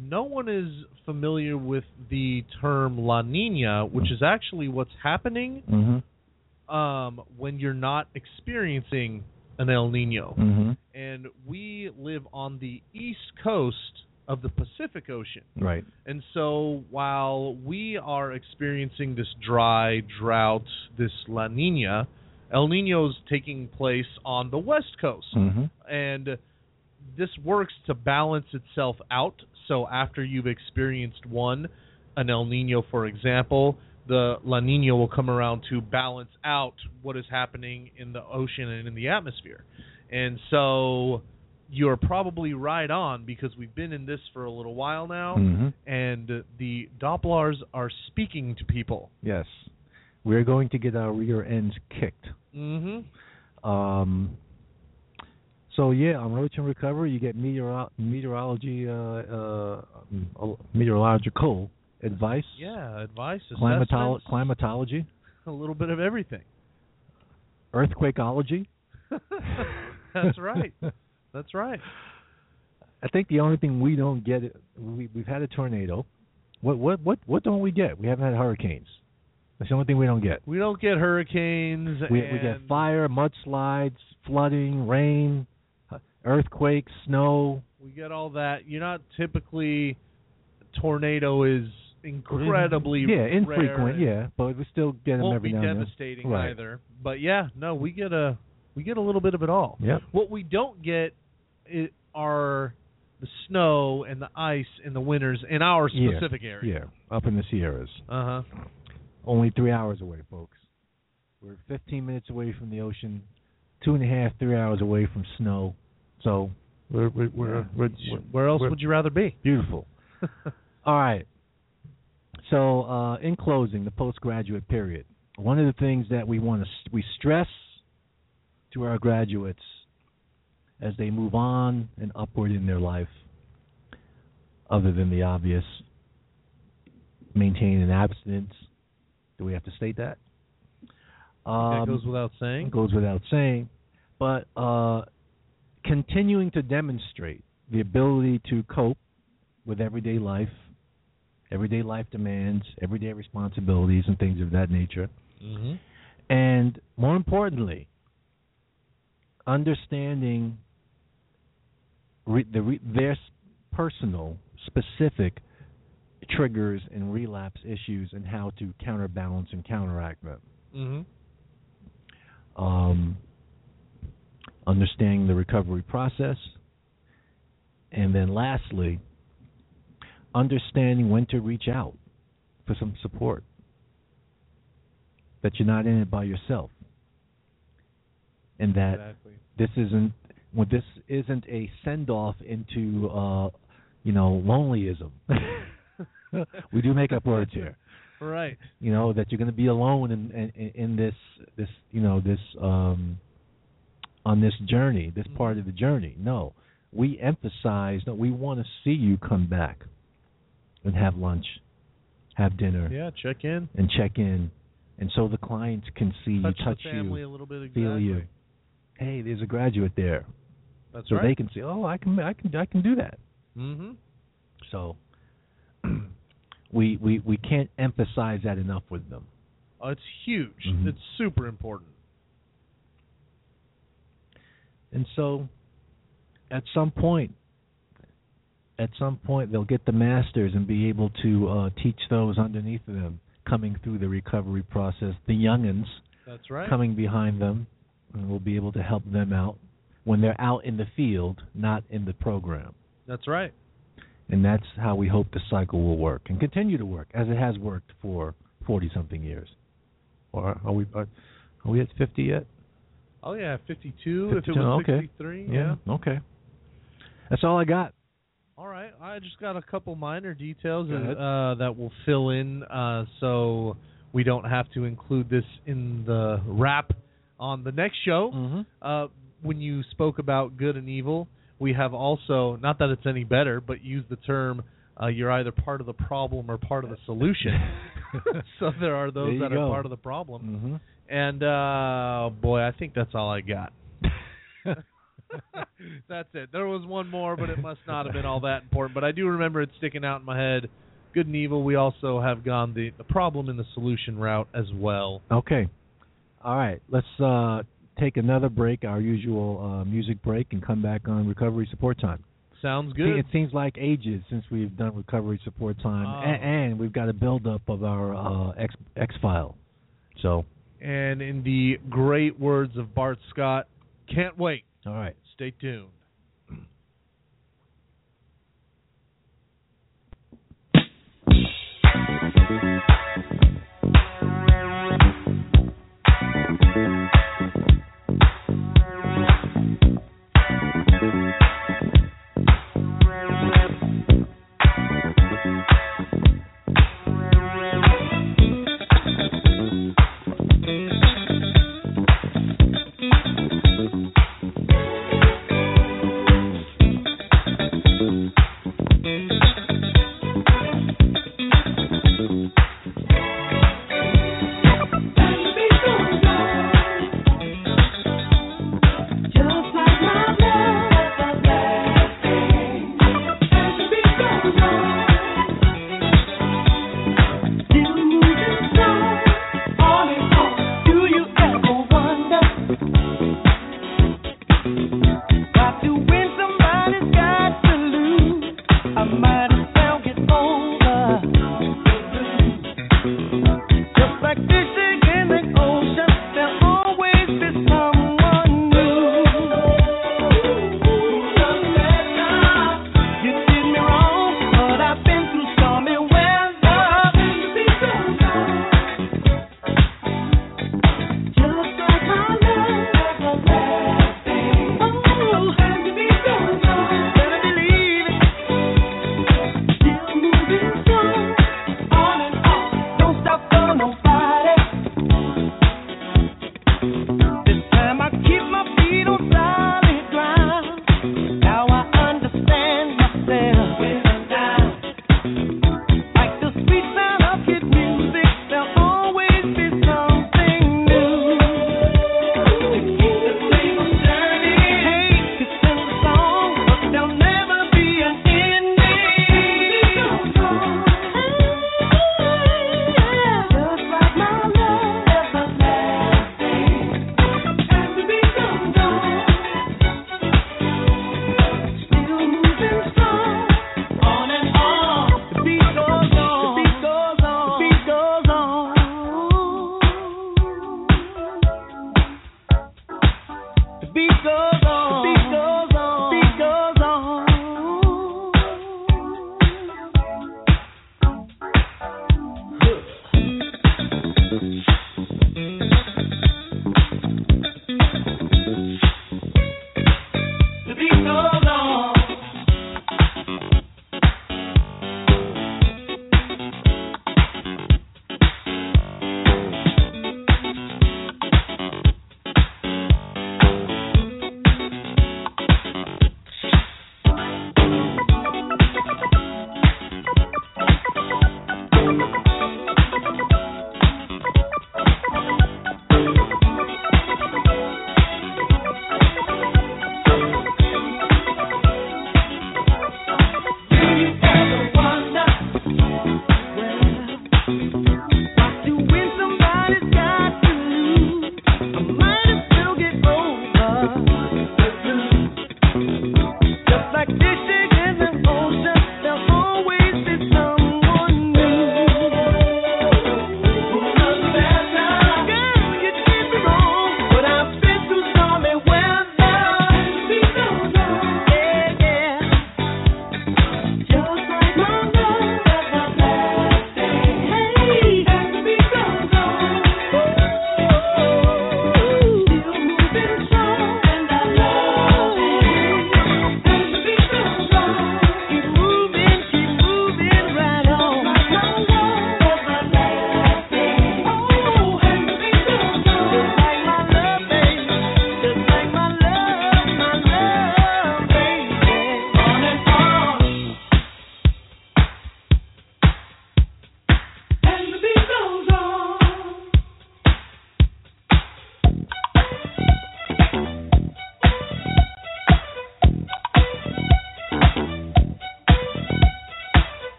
No one is familiar with the term La Nina, which is actually what's happening Mm-hmm. um, when you're not experiencing an El Nino. Mm-hmm. And we live on the east coast of the Pacific Ocean. Right. And so while we are experiencing this dry drought, this La Nina, El Nino is taking place on the west coast. Mm-hmm. And this works to balance itself out. So after you've experienced one, an El Nino, for example, the La Nina will come around to balance out what is happening in the ocean and in the atmosphere. And so you're probably right on because we've been in this for a little while now, Mm-hmm. and the Dopplers are speaking to people. Yes. We're going to get our rear ends kicked. Mm-hmm. Um, so yeah, on Roach and Recovery, you get meteoro- meteorology, uh, uh, um, meteorological advice, Yeah, advice, climatolo- climatology, a little bit of everything. earthquakeology. [laughs] That's right. [laughs] That's right. I think the only thing we don't get, we, we've had a tornado. What what what what don't we get? We haven't had hurricanes. That's the only thing we don't get. We don't get hurricanes. We we get fire, mudslides, flooding, rain, earthquakes, snow. We get all that. You're not typically. Tornado is incredibly yeah, rare infrequent. Yeah, but we still get them Won't every be now and then. devastating Right. either. But yeah, no, we get a we get a little bit of it all. Yep. What we don't get i are the snow and the ice in the winters in our Yeah, specific area. Yeah, up in the Sierras. Uh huh. Only three hours away, folks. We're 15 minutes away from the ocean, two and a half, three hours away from snow. So we're we're we're, we're, we're Where else we're- would you rather be? beautiful. [laughs] All right. So, uh, in closing, the postgraduate period. One of the things that we want to we stress to our graduates as they move on and upward in their life, other than the obvious, maintaining an abstinence. Do we have to state that? Um, that goes without saying. it goes without saying, but uh, continuing to demonstrate the ability to cope with everyday life, everyday life demands, everyday responsibilities, and things of that nature. Mm-hmm. And more importantly, understanding re- the re- their personal, specific triggers and relapse issues and how to counterbalance and counteract them. Mm-hmm. um, understanding the recovery process, and then lastly, understanding when to reach out for some support. That you're not in it by yourself, and that Exactly. this isn't well, this isn't a send off into uh, you know lonelyism. [laughs] we do make up words here Right. you know that you're going to be alone in, in in this this you know this um on this journey this part of the journey no we emphasize that we want to see you come back and have lunch have dinner Yeah. Check in. and check in and so the clients can see Touch, you touch you a little bit. Exactly. feel you hey there's a graduate there That's so right. they can see oh i can i can i can do that mm-hmm. so [clears throat] we we we can't emphasize that enough with them Oh, it's huge. Mhm. It's super important. And so, at some point, at some point, they'll get the masters and be able to uh, teach those underneath them coming through the recovery process. The youngins That's right. coming behind them, and we'll be able to help them out when they're out in the field, not in the program. That's right. And that's how we hope the cycle will work and continue to work as it has worked for forty something years. Or are we are, are we at fifty yet? Oh yeah, 52. If it was okay. 63, yeah. Okay. That's all I got. All right, I just got a couple minor details uh, that will fill in, uh, so we don't have to include this in the wrap on the next show. Mm-hmm. Uh, when you spoke about good and evil, we have also not that it's any better, but use the term uh, you're either part of the problem or part of the solution. [laughs] [laughs] so there are those you that go. are part of the problem, Mm-hmm. and uh, boy, I think that's all I got. [laughs] That's it. There was one more, but it must not have been all that important. But I do remember it sticking out in my head. Good and evil. We also have gone the, the problem and the solution route as well. Okay. All right. Let's uh, take another break, our usual uh, music break, and come back on recovery support time. sounds good. It seems like ages since we've done recovery support time, Oh. a- and, we've got a buildup of our uh, X X file. So, And in the great words of Bart Scott, can't wait. all right. Stay tuned.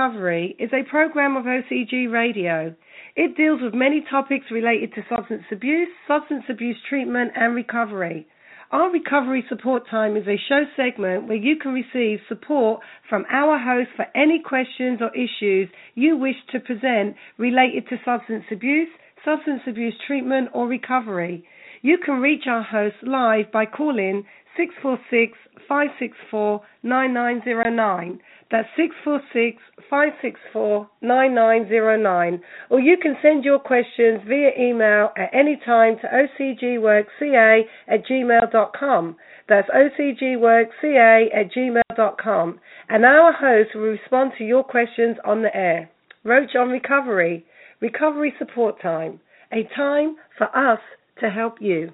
Recovery is a program of OCG Radio. It deals with many topics related to substance abuse, substance abuse treatment, and recovery. Our recovery support time is a show segment where you can receive support from our host for any questions or issues you wish to present related to substance abuse, substance abuse treatment, or recovery. You can reach our host live by calling 646 564 9909. That's 646 564 9909. Or you can send your questions via email at any time to ocgworkca at gmail.com. That's ocgworkca at gmail.com. And our host will respond to your questions on the air. Roach on Recovery, Recovery Support Time, a time for us to help you. You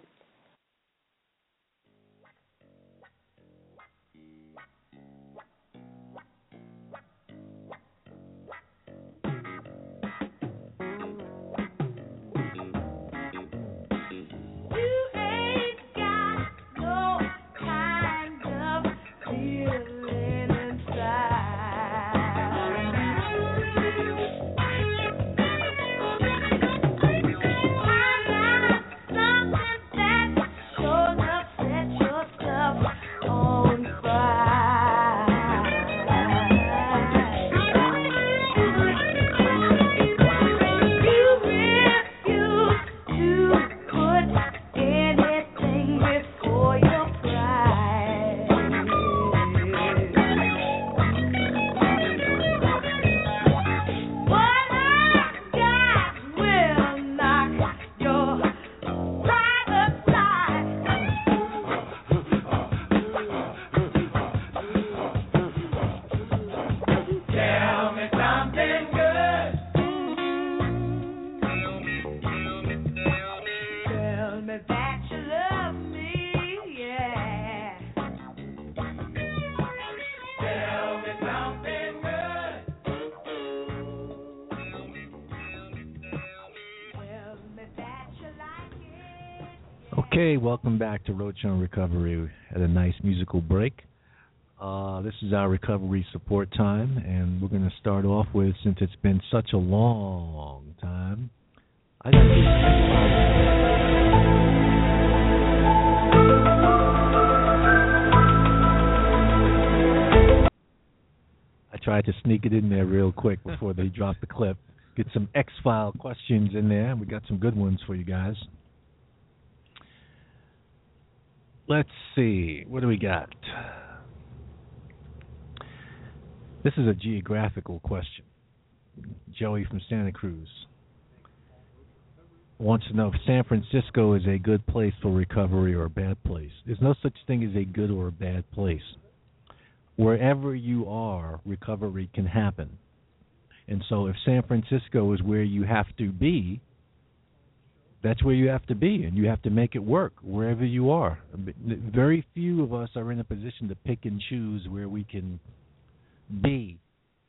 welcome back to Roach on Recovery at a nice musical break. Uh, this is our recovery support time, and we're going to start off with since it's been such a long time. I tried to sneak it in there real quick before they dropped the clip. Get some X File questions in there. We got some good ones for you guys. Let's see. What do we got? This is a geographical question. Joey from Santa Cruz wants to know if San Francisco is a good place for recovery or a bad place. There's no such thing as a good or a bad place. Wherever you are, recovery can happen. And so if San Francisco is where you have to be, that's where you have to be, and you have to make it work wherever you are. Very few of us are in a position to pick and choose where we can be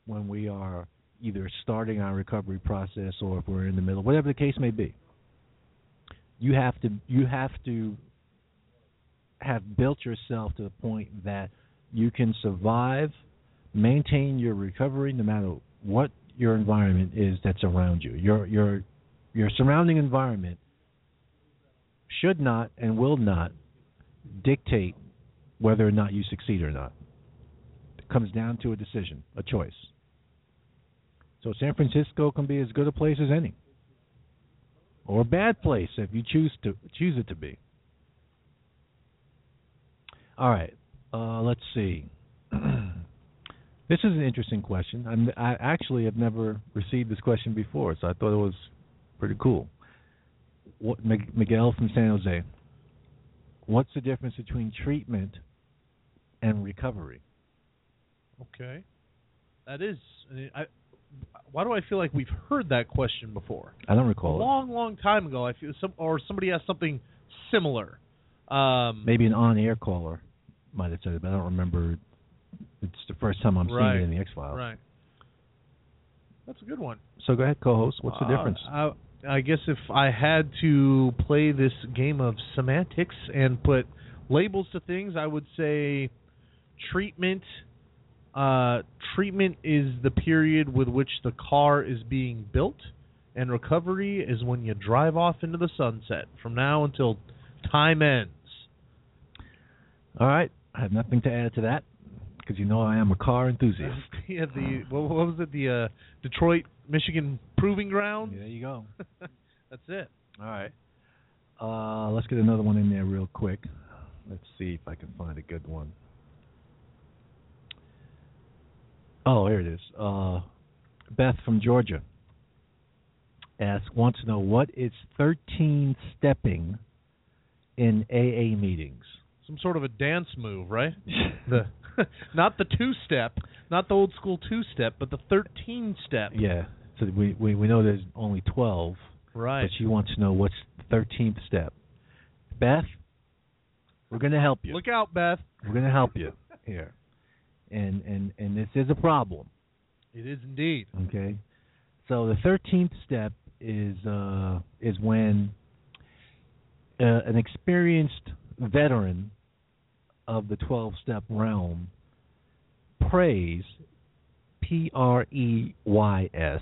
when we are either starting our recovery process or if we're in the middle, whatever the case may be. You have to you have to have built yourself to the point that you can survive, maintain your recovery no matter what your environment is that's around you. Your your your surrounding environment should not and will not dictate whether or not you succeed or not. It comes down to a decision, a choice. So San Francisco can be as good a place as any. Or a bad place if you choose to choose it to be. All right. Uh, let's see. [clears throat] this is an interesting question. I'm, I actually have never received this question before, so I thought it was pretty cool. What, Miguel from San Jose. What's the difference between treatment and recovery? Okay, that is. I, why do I feel like we've heard that question before? I don't A recall it. long, long time ago. I feel some, or somebody asked something similar. Um, Maybe an on-air caller might have said it, but I don't remember. It's the first time I'm Right. seeing it in the X Files. Right. That's a good one. So go ahead, co-host. What's the Uh, difference? I, I guess if I had to play this game of semantics and put labels to things, I would say treatment Uh, treatment is the period with which the car is being built, and recovery is when you drive off into the sunset. From now until time ends. All right, I have nothing to add to that because you know I am a car enthusiast. [laughs] yeah, the what, what was it? The uh, Detroit, Michigan proving ground. There you go. [laughs] That's it. All right. Uh, let's get another one in there real quick. Let's see if I can find a good one. Oh, here it is. Uh, Beth from Georgia asks, wants to know what is 13 stepping in AA meetings. Some sort of a dance move, right? [laughs] the [laughs] not the two step, not the old school two step, but the thirteen step. yeah. So we, we we know there's only 12, Right. but she wants to know what's the 13th step. Beth, we're going to help you. Look out, Beth. We're going to help you here. And and and this is a problem, It is indeed. okay? So the 13th step is uh is when uh, an experienced veteran of the 12 step realm praise, P R E Y S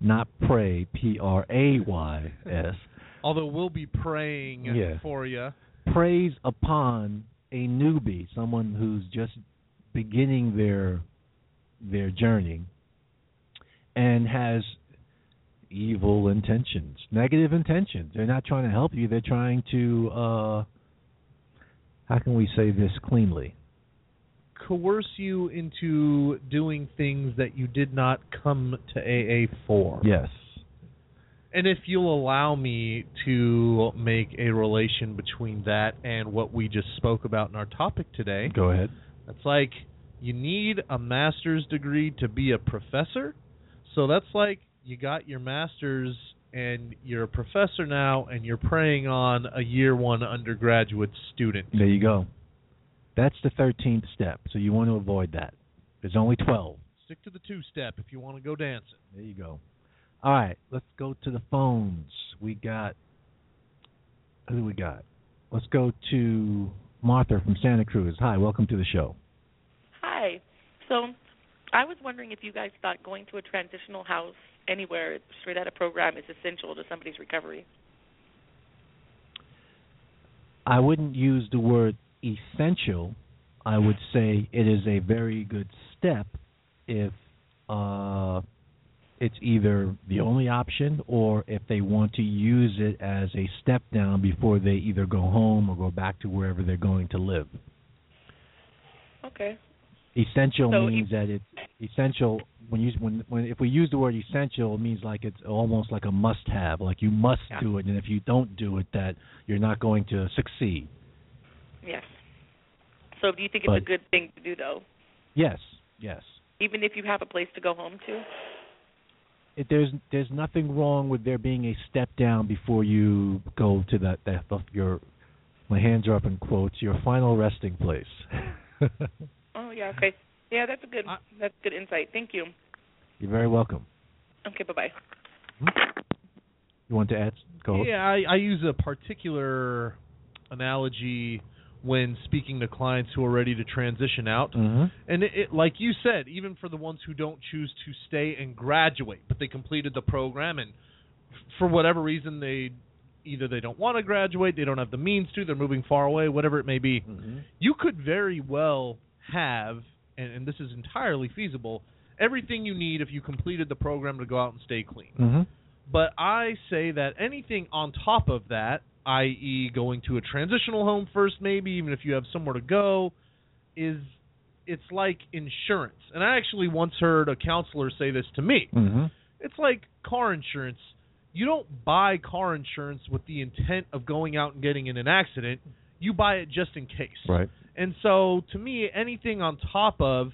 not pray P R A Y S Although we'll be praying for you. preys upon a newbie, someone who's just beginning their their journey and has evil intentions, negative intentions. They're not trying to help you, they're trying to uh how can we say this cleanly? Coerce you into doing things that you did not come to AA for. Yes. And if you'll allow me to make a relation between that and what we just spoke about in our topic today, Go ahead. It's like you need a master's degree to be a professor. So that's like you got your master's and you're a professor now and you're preying on a year one undergraduate student. There you go. That's the 13th step. So you want to avoid that. There's only 12. Stick to the two step if you want to go dancing. There you go. All right, let's go to the phones. We got who do we got? Let's go to Martha from Santa Cruz. Hi, welcome to the show. Hi. So I was wondering if you guys thought going to a transitional house anywhere straight out of program is essential to somebody's recovery. I wouldn't use the word essential. I would say it is a very good step if uh, it's either the only option or if they want to use it as a step down before they either go home or go back to wherever they're going to live. Okay. Essential So means that it's essential when you when when if we use the word essential it means like it's almost like a must have like you must Yeah. do it and if you don't do it that you're not going to succeed. Yes. So do you think it's a good thing to do though? Yes, yes. Even if you have a place to go home to? It, there's there's nothing wrong with there being a step down before you go to that that your my hands are up in quotes your final resting place. [laughs] Oh yeah, okay. Yeah, that's a good I- that's good insight. Thank you. You're very welcome. Okay, bye-bye. You want to add? Go. Yeah, I, I use a particular analogy when speaking to clients who are ready to transition out. hmm And it, it, like you said, even for the ones who don't choose to stay and graduate, but they completed the program, and f- for whatever reason they either they don't want to graduate, they don't have the means to, they're moving far away, whatever it may be. hmm You could very well have, and, and this is entirely feasible, everything you need if you completed the program to go out and stay clean. hmm But I say that anything on top of that, i.e., going to a transitional home first, maybe even if you have somewhere to go, is it's like insurance. And I actually once heard a counselor say this to me. hmm It's like car insurance. You don't buy car insurance with the intent of going out and getting in an accident. You buy it just in case. Right. And so, to me, anything on top of,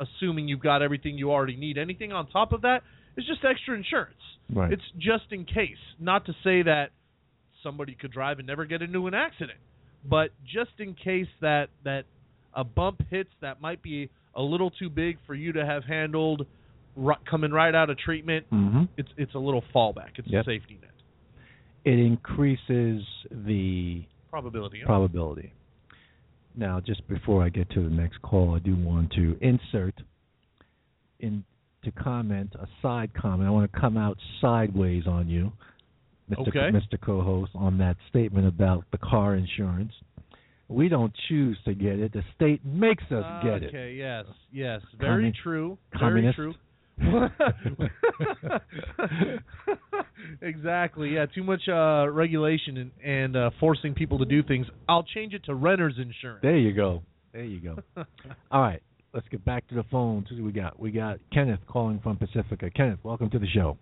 assuming you've got everything you already need, anything on top of that is just extra insurance. Right. It's just in case. Not to say that somebody could drive and never get into an accident, but just in case that that a bump hits that might be a little too big for you to have handled ri- coming right out of treatment. hmm It's it's a little fallback. It's Yep. a safety net It increases the probability. probability. Now, just before I get to the next call, I do want to insert in to comment a side comment. I want to come out sideways on you, Mr. Okay. Mr. Co-host, on that statement about the car insurance. We don't choose to get it; the state makes us get it. Okay, yes, yes. Very Commun- true. communist. Very true. [laughs] exactly. Yeah, too much uh regulation and, and uh forcing people to do things. I'll change it to renter's insurance. There you go. There you go. [laughs] All right, let's get back to the phone. See what we got. We got Kenneth calling from Pacifica. Kenneth, welcome to the show.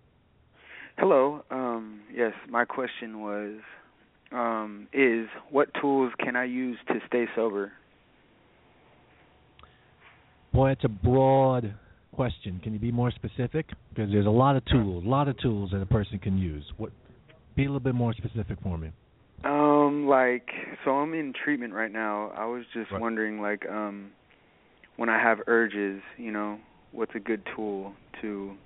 Hello. Um, yes, my question was, um, is what tools can I use to stay sober? Boy, it's a broad question. Can you be more specific? Because there's a lot of tools, a lot of tools that a person can use. What? Be a little bit more specific for me. Um, like, so I'm in treatment right now. I was just Right. wondering, like, um, when I have urges, you know, what's a good tool to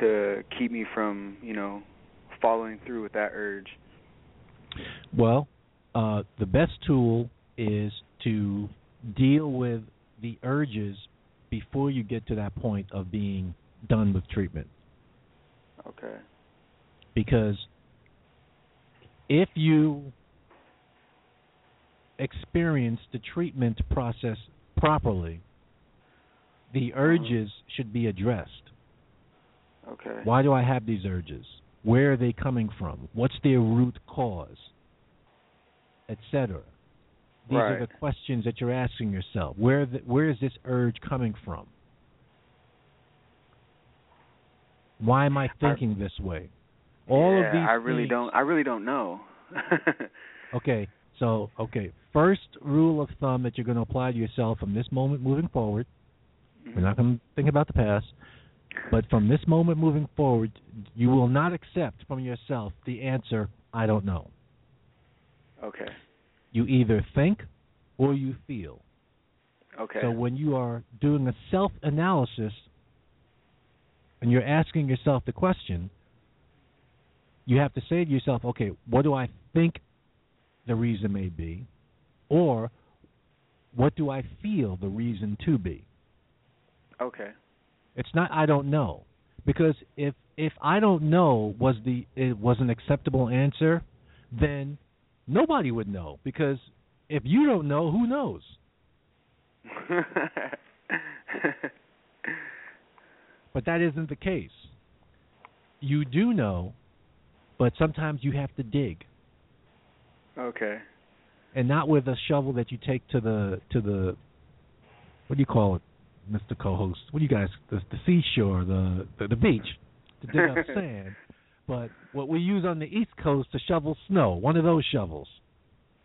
to keep me from, you know, following through with that urge? Well, uh, the best tool is to deal with the urges before you get to that point of being done with treatment. Okay. because if you experience the treatment process properly, the uh-huh. urges should be addressed. Okay. Why do I have these urges? Where are they coming from? What's their root cause? Etc. These are the questions that you're asking yourself. Where the, where is this urge coming from? Why am I thinking this way? All yeah, of these I really things- don't I really don't know. [laughs] Okay, so okay, first rule of thumb that you're going to apply to yourself from this moment moving forward. We're not going to think about the past, but from this moment moving forward, you will not accept from yourself the answer "I don't know." Okay. You either think or you feel. Okay. So when you are doing a self-analysis and you're asking yourself the question, you have to say to yourself, okay, what do I think the reason may be? Or what do I feel the reason to be? okay. It's not I don't know. Because if if I don't know was the it was an acceptable answer, then nobody would know because if you don't know, who knows? [laughs] But that isn't the case. You do know, but sometimes you have to dig, okay. and not with a shovel that you take to the to the what do you call it, Mr. Co-host? What do you guys the, the seashore, the, the the beach to dig up [laughs] sand, but what we use on the East Coast to shovel snow, one of those shovels.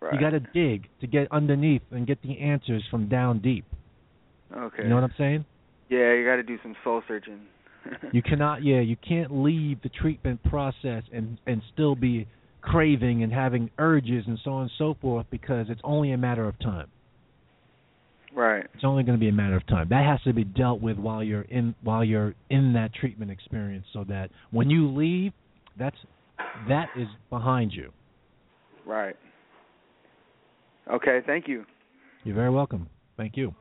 Right. You got to dig to get underneath and get the answers from down deep. Okay. You know what I'm saying? Yeah, you got to do some soul searching. [laughs] You cannot, yeah, you can't leave the treatment process and and still be craving and having urges and so on and so forth because it's only a matter of time. right. It's only going to be a matter of time. That has to be dealt with while you're in while you're in that treatment experience, so that when you leave, that's that is behind you. Right. Okay, thank you. You're very welcome. Thank you.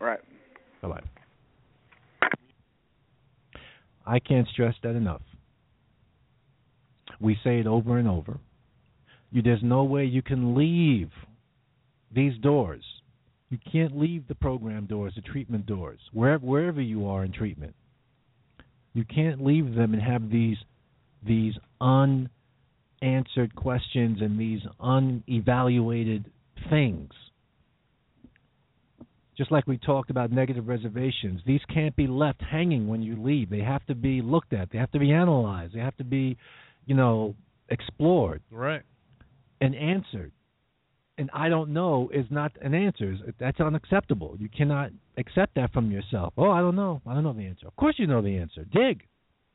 Right. Bye bye. I can't stress that enough. We say it over and over. You, there's no way you can leave these doors. You can't leave the program doors, the treatment doors, wherever wherever you are in treatment. You can't leave them and have these these unanswered questions and these unevaluated things just like we talked about negative reservations, these can't be left hanging when you leave. They have to be looked at. They have to be analyzed. They have to be, you know, explored Right. and answered. And I don't know is not an answer. That's unacceptable. You cannot accept that from yourself. Oh, I don't know. I don't know the answer. Of course you know the answer. Dig.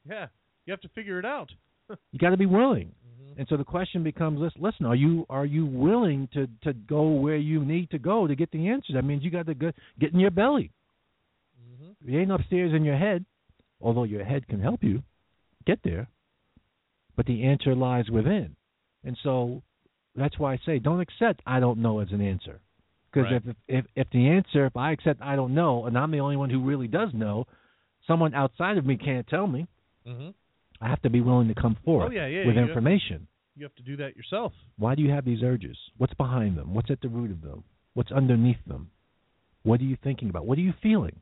Yeah. You have to figure it out. [laughs] You got to be willing. Mm-hmm. And so the question becomes: lis- Listen, are you are you willing to to go where you need to go to get the answer? That means you got to go, get in your belly. Mm-hmm. It ain't upstairs in your head, although your head can help you get there. But the answer lies within. And so that's why I say don't accept I don't know as an answer. Because Right. if, if if the answer, if I accept I don't know, and I'm the only one who really does know, someone outside of me can't tell me. hmm I have to be willing to come forth Oh yeah, yeah. with you have- information. you have to do that yourself. Why do you have these urges? What's behind them? What's at the root of them? What's underneath them? What are you thinking about? What are you feeling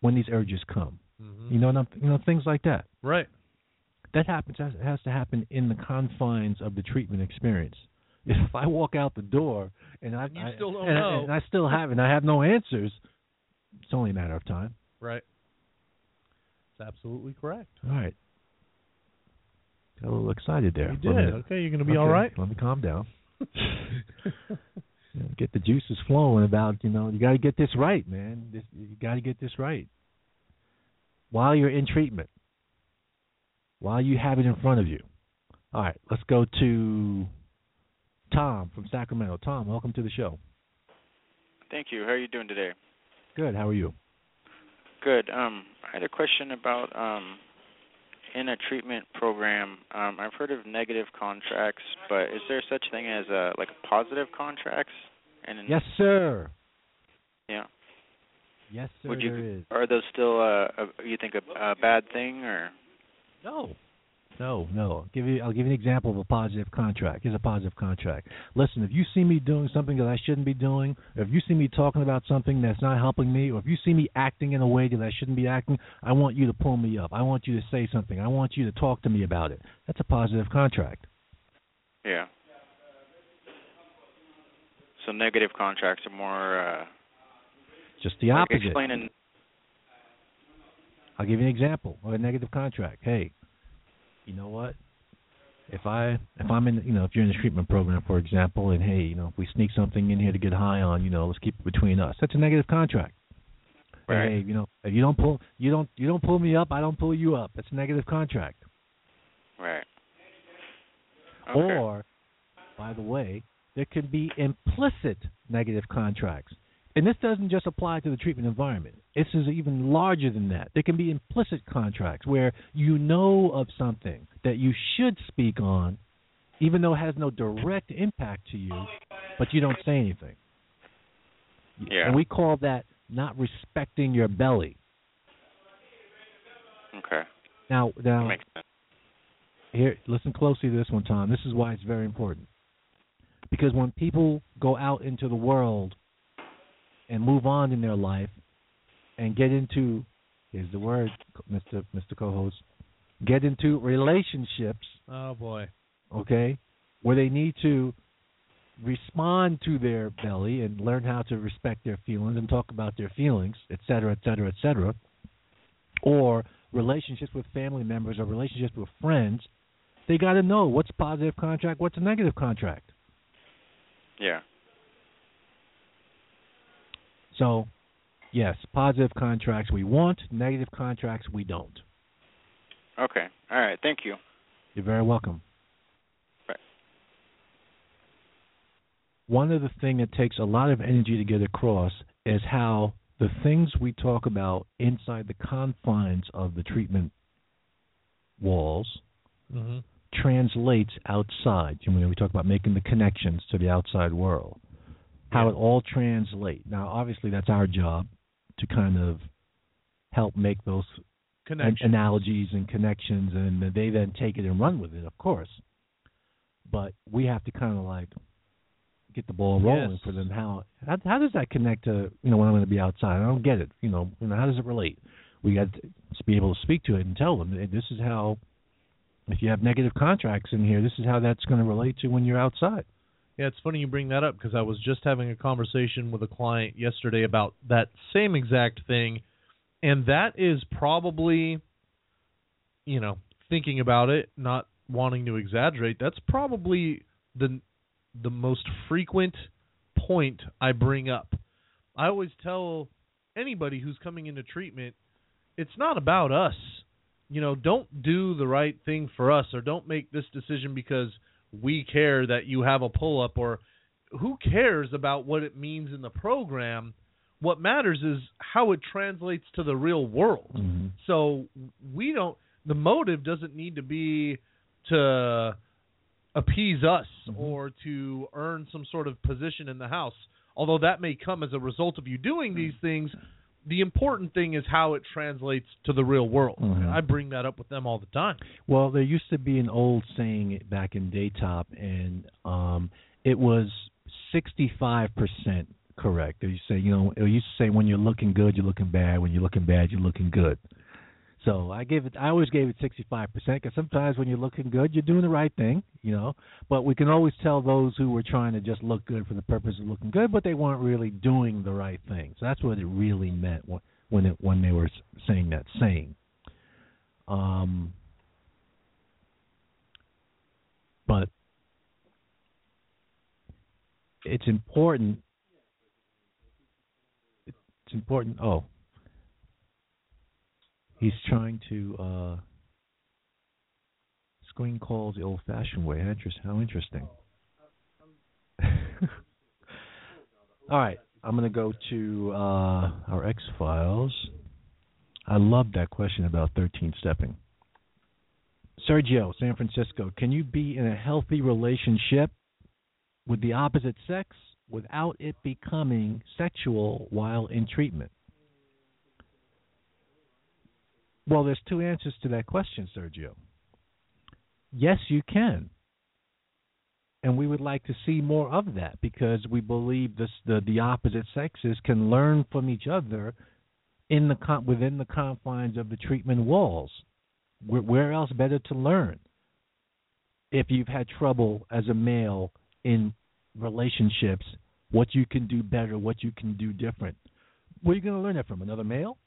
when these urges come? hmm You know, I'm- you know things like that. Right. That happens has, has to happen in the confines of the treatment experience. [laughs] If I walk out the door and I, You I still don't and, I- and I still have and I have no answers, it's only a matter of time. Right. It's absolutely correct. All right. Got a little excited there. You did. me- Okay, you're gonna be okay, all right. Let me calm down. [laughs] Get the juices flowing about you know you got to get this right, man. This, you got to get this right while you're in treatment, while you have it in front of you. All right, let's go to Tom from Sacramento. Tom, welcome to the show. Thank you. How are you doing today? Good. How are you? Good. Um, I had a question about um, in a treatment program. Um, I've heard of negative contracts, but is there such thing as uh, like positive contracts? And in, Yes, sir. yeah, Yes, sir. Would you- there is. are those still uh, a, you think a, a bad thing or? No. No, no. I'll give you I'll give you an example of a positive contract. Here's a positive contract. Listen, if you see me doing something that I shouldn't be doing, if you see me talking about something that's not helping me, or if you see me acting in a way that I shouldn't be acting, I want you to pull me up. I want you to say something. I want you to talk to me about it. That's a positive contract. Yeah. So negative contracts are more uh, Just the like opposite. explaining. I'll give you an example of a negative contract. Hey, you know what? If I if I'm in you know if you're in the treatment program for example, and hey you know if we sneak something in here to get high on you know let's keep it between us. That's a negative contract. Right. Hey, you know if you don't pull you don't you don't pull me up, I don't pull you up. That's a negative contract. Right. Okay. Or, by the way, there can be implicit negative contracts. And this doesn't just apply to the treatment environment. This is even larger than that. There can be implicit contracts where you know of something that you should speak on, even though it has no direct impact to you, but you don't say anything. Yeah. And we call that not respecting your belly. okay. Now, now makes sense. here listen closely to this one tom this is why it's very important because when people go out into the world and move on in their life and get into here's the word mr mr co-host get into relationships Oh boy. okay where they need to respond to their belly and learn how to respect their feelings and talk about their feelings et cetera et cetera et cetera or relationships with family members or relationships with friends they got to know what's positive contract what's a negative contract Yeah. So yes positive contracts we want negative contracts we don't Okay. All right. Thank you. You're very welcome. Right. One of the things that takes a lot of energy to get across is how the things we talk about inside the confines of the treatment walls Mm-hmm. translates outside. You know, we talk about making the connections to the outside world. How it all translates. Now, obviously, that's our job to kind of help make those an- analogies and connections, and they then take it and run with it, of course. But we have to kind of like get the ball rolling Yes. for them. How, how how does that connect to you know when I'm going to be outside? I don't get it. You know, you know how does it relate? We got to be able to speak to it and tell them "Hey, this is how. If you have negative contracts in here, this is how that's going to relate to when you're outside. Yeah, it's funny you bring that up because I was just having a conversation with a client yesterday about that same exact thing, and that is probably, you know, thinking about it, not wanting to exaggerate. That's probably the the most frequent point I bring up. I always tell anybody who's coming into treatment, it's not about us. You know, don't do the right thing for us or don't make this decision because we care that you have a pull up or who cares about what it means in the program? What matters is how it translates to the real world. Mm-hmm. so we don't the motive doesn't need to be to appease us or to earn some sort of position in the house although that may come as a result of you doing these things, the important thing is how it translates to the real world. Mhm. I bring that up with them all the time. Well, there used to be an old saying back in Daytop, and um, it was 65% correct. They used to say, you know, it used to say when you're looking good, you're looking bad. When you're looking bad, you're looking good. So I gave it. I always gave it 65% because sometimes when you're looking good, you're doing the right thing, you know. But we can always tell those who were trying to just look good for the purpose of looking good, but they weren't really doing the right thing. So that's what it really meant when when it when they were saying that saying. Um, but it's important. It's important. Oh, he's trying to uh, screen calls the old-fashioned way. Interest, how interesting. [laughs] All right, I'm going to go to uh, our X files. I love that question about 13 stepping. Sergio, San Francisco, can you be in a healthy relationship with the opposite sex without it becoming sexual while in treatment? Well, there's two answers to that question, Sergio. Yes, you can. And we would like to see more of that because we believe this, the the opposite sexes can learn from each other in the within the confines of the treatment walls. Where, where else better to learn? If you've had trouble as a male in relationships, what you can do better, what you can do different. Where are you going to learn that from? Another male?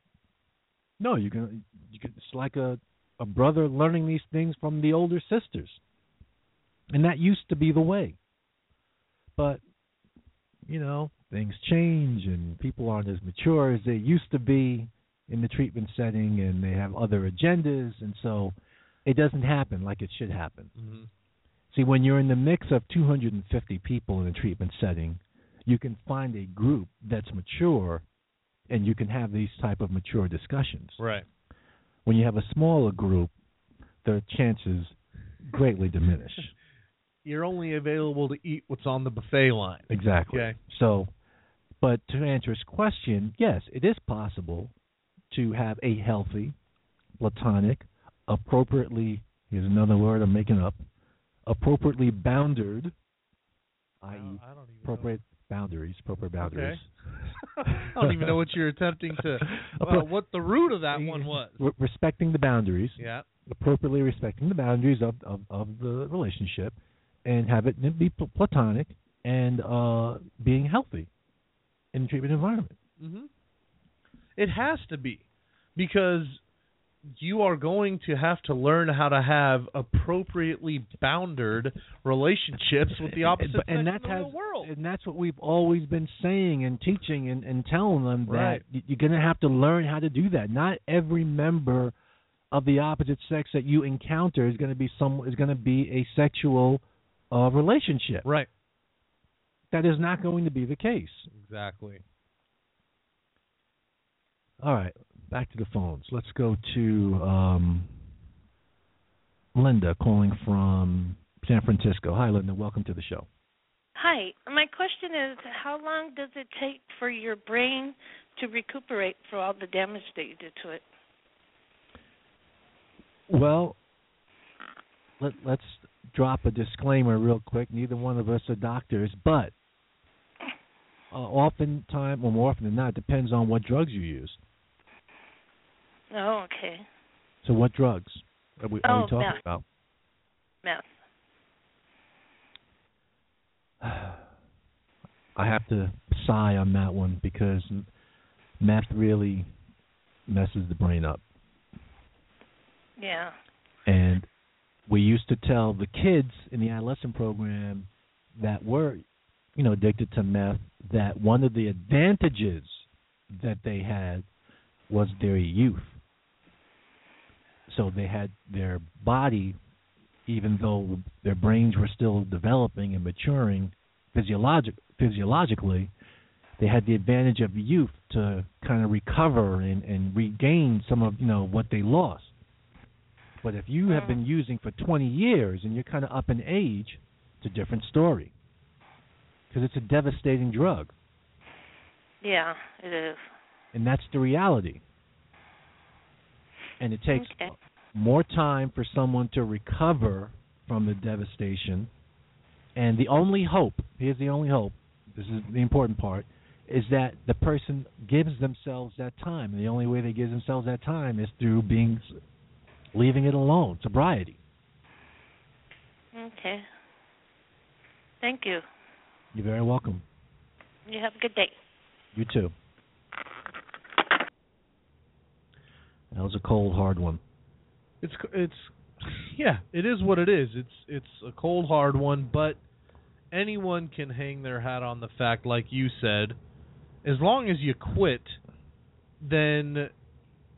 No, going to. You can, it's like a a brother learning these things from the older sisters, and that used to be the way. But you know, things change, and people aren't as mature as they used to be in the treatment setting, and they have other agendas, and so it doesn't happen like it should happen. Mm-hmm. See, when you're in the mix of 250 people in a treatment setting, you can find a group that's mature, and you can have these type of mature discussions. Right. When you have a smaller group, the chances greatly diminish. [laughs] You're only available to eat what's on the buffet line. Exactly. Okay. So, but to answer his question, yes, it is possible to have a healthy, platonic, appropriately, here's another word I'm making up, appropriately bounded, i.e., I don't even appropriate boundaries, proper boundaries. [laughs] I don't even know what you're attempting to. [laughs] Well, what the root of that one was. Respecting the boundaries, Yeah. appropriately respecting the boundaries of, of, of the relationship, and have it be platonic and uh, being healthy in the treatment environment. hmm It has to be because you are going to have to learn how to have appropriately bounded relationships with the opposite and sex that's the world. and that's what we've always been saying and teaching and, and telling them Right. that you're going to have to learn how to do that. Not every member of the opposite sex that you encounter is going to be some is going to be a sexual uh, relationship. Right. That is not going to be the case. Exactly. All right, back to the phones. Let's go to um, Linda calling from San Francisco. Hi, Linda. Welcome to the show. Hi. My question is how long does it take for your brain to recuperate for all the damage that you did to it? Well, let, let's drop a disclaimer real quick. Neither one of us are doctors, but uh, oftentimes, well, more often than not, it depends on what drugs you use. Oh, okay. So, what drugs are we, are Oh, we talking meth. about? Meth. [sighs] I have to sigh on that one because meth really messes the brain up. Yeah. And we used to tell the kids in the adolescent program that were, you know, addicted to meth that one of the advantages that they had was their youth. So they had their body, even though their brains were still developing and maturing physiologic, physiologically, they had the advantage of youth to kind of recover and, and regain some of you know what they lost. But if you have been mm. using for 20 years and you're kind of up in age, it's a different story. Because it's a devastating drug. Yeah, it is. and that's the reality. And it takes Okay. more time for someone to recover from the devastation. And the only hope, here's the only hope, this is the important part, is that the person gives themselves that time. And the only way they give themselves that time is through being leaving it alone, sobriety. Okay. Thank you. You're very welcome. You have a good day. You too. That was a cold, hard one. It's it's yeah, it is what it is. It's it's a cold hard one, but anyone can hang their hat on the fact like you said, as long as you quit, then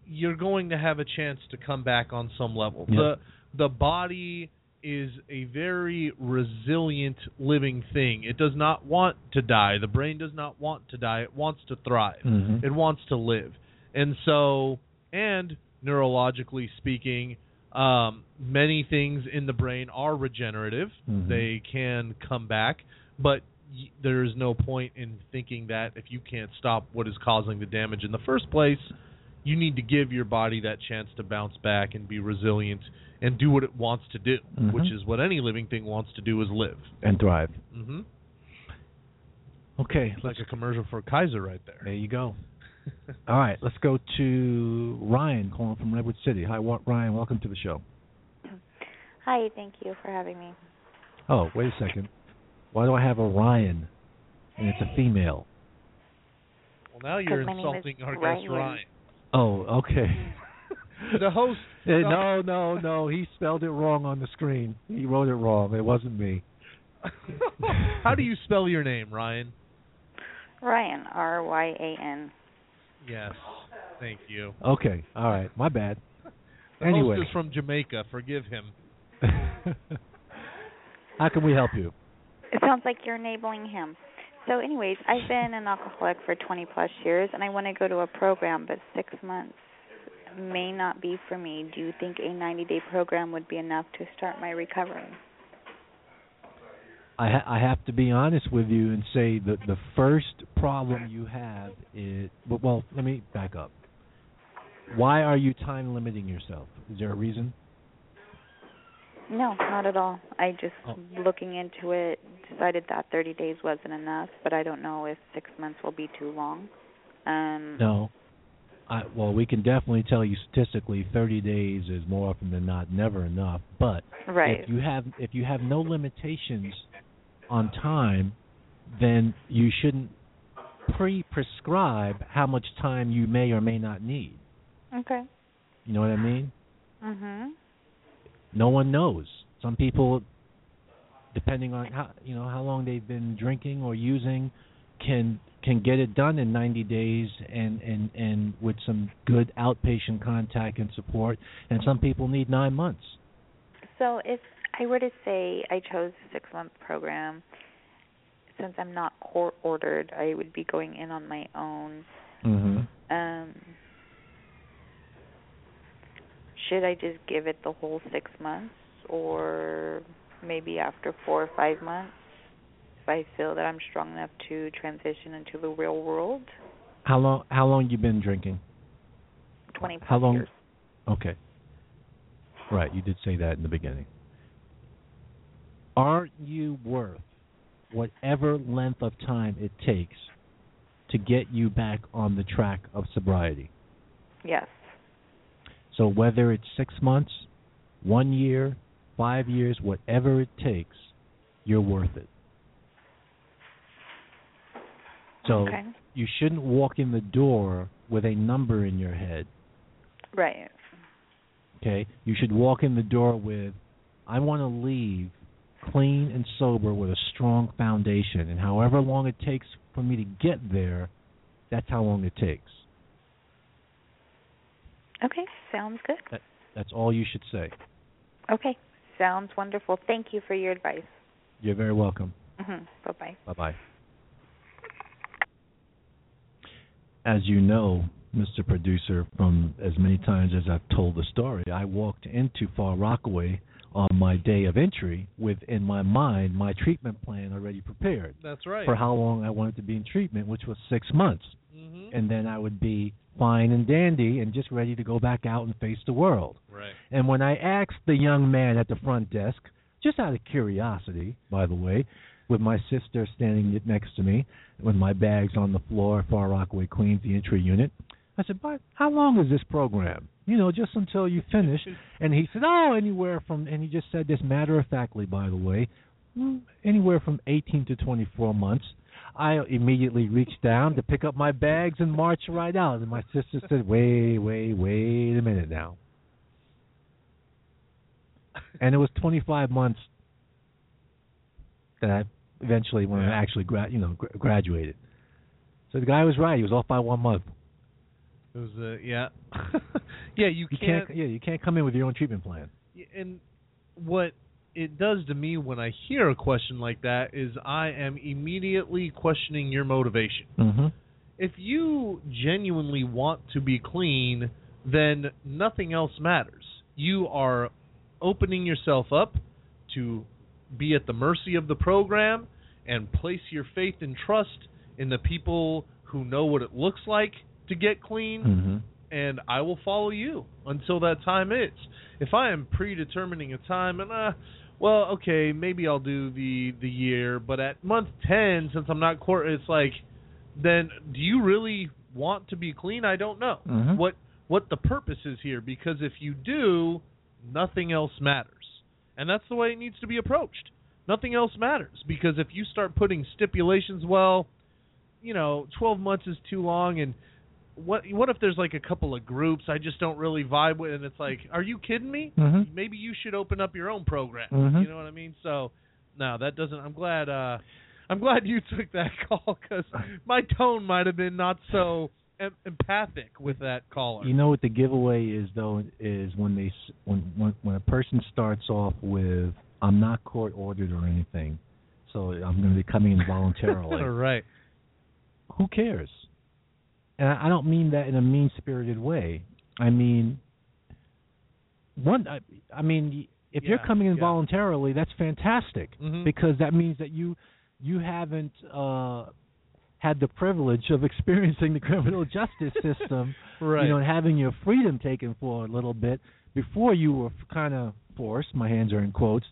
you're going to have a chance to come back on some level. Yep. The the body is a very resilient living thing. It does not want to die. The brain does not want to die. It wants to thrive. Mhm. It wants to live. And so, and neurologically speaking, um, many things in the brain are regenerative. Mhm. They can come back, but y- there is no point in thinking that if you can't stop what is causing the damage in the first place, you need to give your body that chance to bounce back and be resilient and do what it wants to do, Mhm. which is what any living thing wants to do is live. And thrive. hmm Okay, Like a commercial for Kaiser right there. There you go. [laughs] All right, let's go to Ryan calling from Redwood City. Hi, Ryan. Welcome to the show. Hi, thank you for having me. Oh, wait a second. Why do I have a Ryan and it's a female? Well, now you're my name is insulting our guest Ryan. Ryan. Oh, okay. [laughs] The host. [laughs] Eh, no, no, no. He spelled it wrong on the screen. He wrote it wrong. It wasn't me. How do you spell your name, Ryan? Ryan, R Y A N. Yes. Thank you. Okay. All right. My bad. [laughs] The Anyway. host is from Jamaica. Forgive him. [laughs] How can we help you? It sounds like you're enabling him. So, anyways, I've been an alcoholic for 20 plus years, and I want to go to a program, but six months may not be for me. Do you think a 90 day program would be enough to start my recovery? I ha- I have to be honest with you and say that the first problem you have is well, well, let me back up. Why are you time limiting yourself? Is there a reason? No, not at all. I just Oh. looking into it decided that 30 days wasn't enough, but I don't know if 6 months will be too long. Um No. I, well, we can definitely tell you statistically 30 days is more often than not never enough. But Right. if you have if you have no limitations on time, then you shouldn't pre-prescribe how much time you may or may not need. Okay. You know what I mean? Mhm. no one knows. Some people, depending on how you know how long they've been drinking or using, can can get it done in 90 days and and and with some good outpatient contact and support. And some people need nine months. So if I were to say I chose a six month program, since I'm not court ordered, I would be going in on my own. Mm-hmm. Um, should I just give it the whole six months, or maybe after four or five months, if I feel that I'm strong enough to transition into the real world? How long how long you been drinking? Twenty plus How long? years. Okay. Right, you did say that in the beginning. Aren't you worth whatever length of time it takes to get you back on the track of sobriety? Yes. So whether it's six months, one year, five years, whatever it takes, you're worth it. So Okay. you shouldn't walk in the door with a number in your head. Right. Okay? You should walk in the door with I want to leave clean and sober with a strong foundation and however long it takes for me to get there, that's how long it takes. Okay. Sounds good. That, that's all you should say. Okay. Sounds wonderful. Thank you for your advice. You're very welcome. hmm Bye bye. Bye bye. As you know, Mr. Producer, from as many times as I've told the story, I walked into Far Rockaway on my day of entry with in my mind my treatment plan already prepared That's right. for how long I wanted to be in treatment, which was six months, Mhm. and then I would be fine and dandy and just ready to go back out and face the world. Right. And when I asked the young man at the front desk, just out of curiosity, by the way, with my sister standing next to me, with my bags on the floor, Far Rockaway, Queens, the entry unit, I said, "But how long is this program? You know, just until you finish." And he said, "Oh, anywhere from," and he just said this matter of factly, by the way, "mm, anywhere from 18 to 24 months. I immediately reached down to pick up my bags and march right out. And my sister said, "Wait, wait, wait a minute now." And it was 25 months that I eventually, when I actually, gra- you know, gra- graduated. So the guy was right. He was off by one month. It was uh, yeah, [laughs] yeah. You, You can't. can't, yeah, you can't come in with your own treatment plan. and what it does to me when I hear a question like that is I am immediately questioning your motivation. Mm-hmm. If you genuinely want to be clean, then nothing else matters. You are opening yourself up to be at the mercy of the program and place your faith and trust in the people who know what it looks like to get clean Mm-hmm. and I will follow you until that time is. If I am predetermining a time and uh well, okay, maybe I'll do the the year, but at month 10 since I'm not court it's like then do you really want to be clean? I don't know. Mhm. What what the purpose is here because if you do, nothing else matters. And that's the way it needs to be approached. Nothing else matters because if you start putting stipulations, well, you know, 12 months is too long and what what if there's like a couple of groups I just don't really vibe with and it's like, are you kidding me? Mhm. Maybe you should open up your own program. Mhm. You know what I mean? So, no, that doesn't I'm glad uh I'm glad you [laughs] took that call cuz my tone might have been not so em- empathic with that caller. You know what the giveaway is though is when they s- when when when a person starts off with I'm not court ordered or anything, so I'm going to be coming in [laughs] voluntarily. right. Who cares? And I don't mean that in a mean spirited way. I mean one I, I mean if you're coming in yeah. voluntarily, that's fantastic Mhm. because that means that you you haven't uh had the privilege of [laughs] experiencing the criminal justice system [laughs] Right. you know, and having your freedom taken for a little bit before you were kind of forced, my hands are in quotes,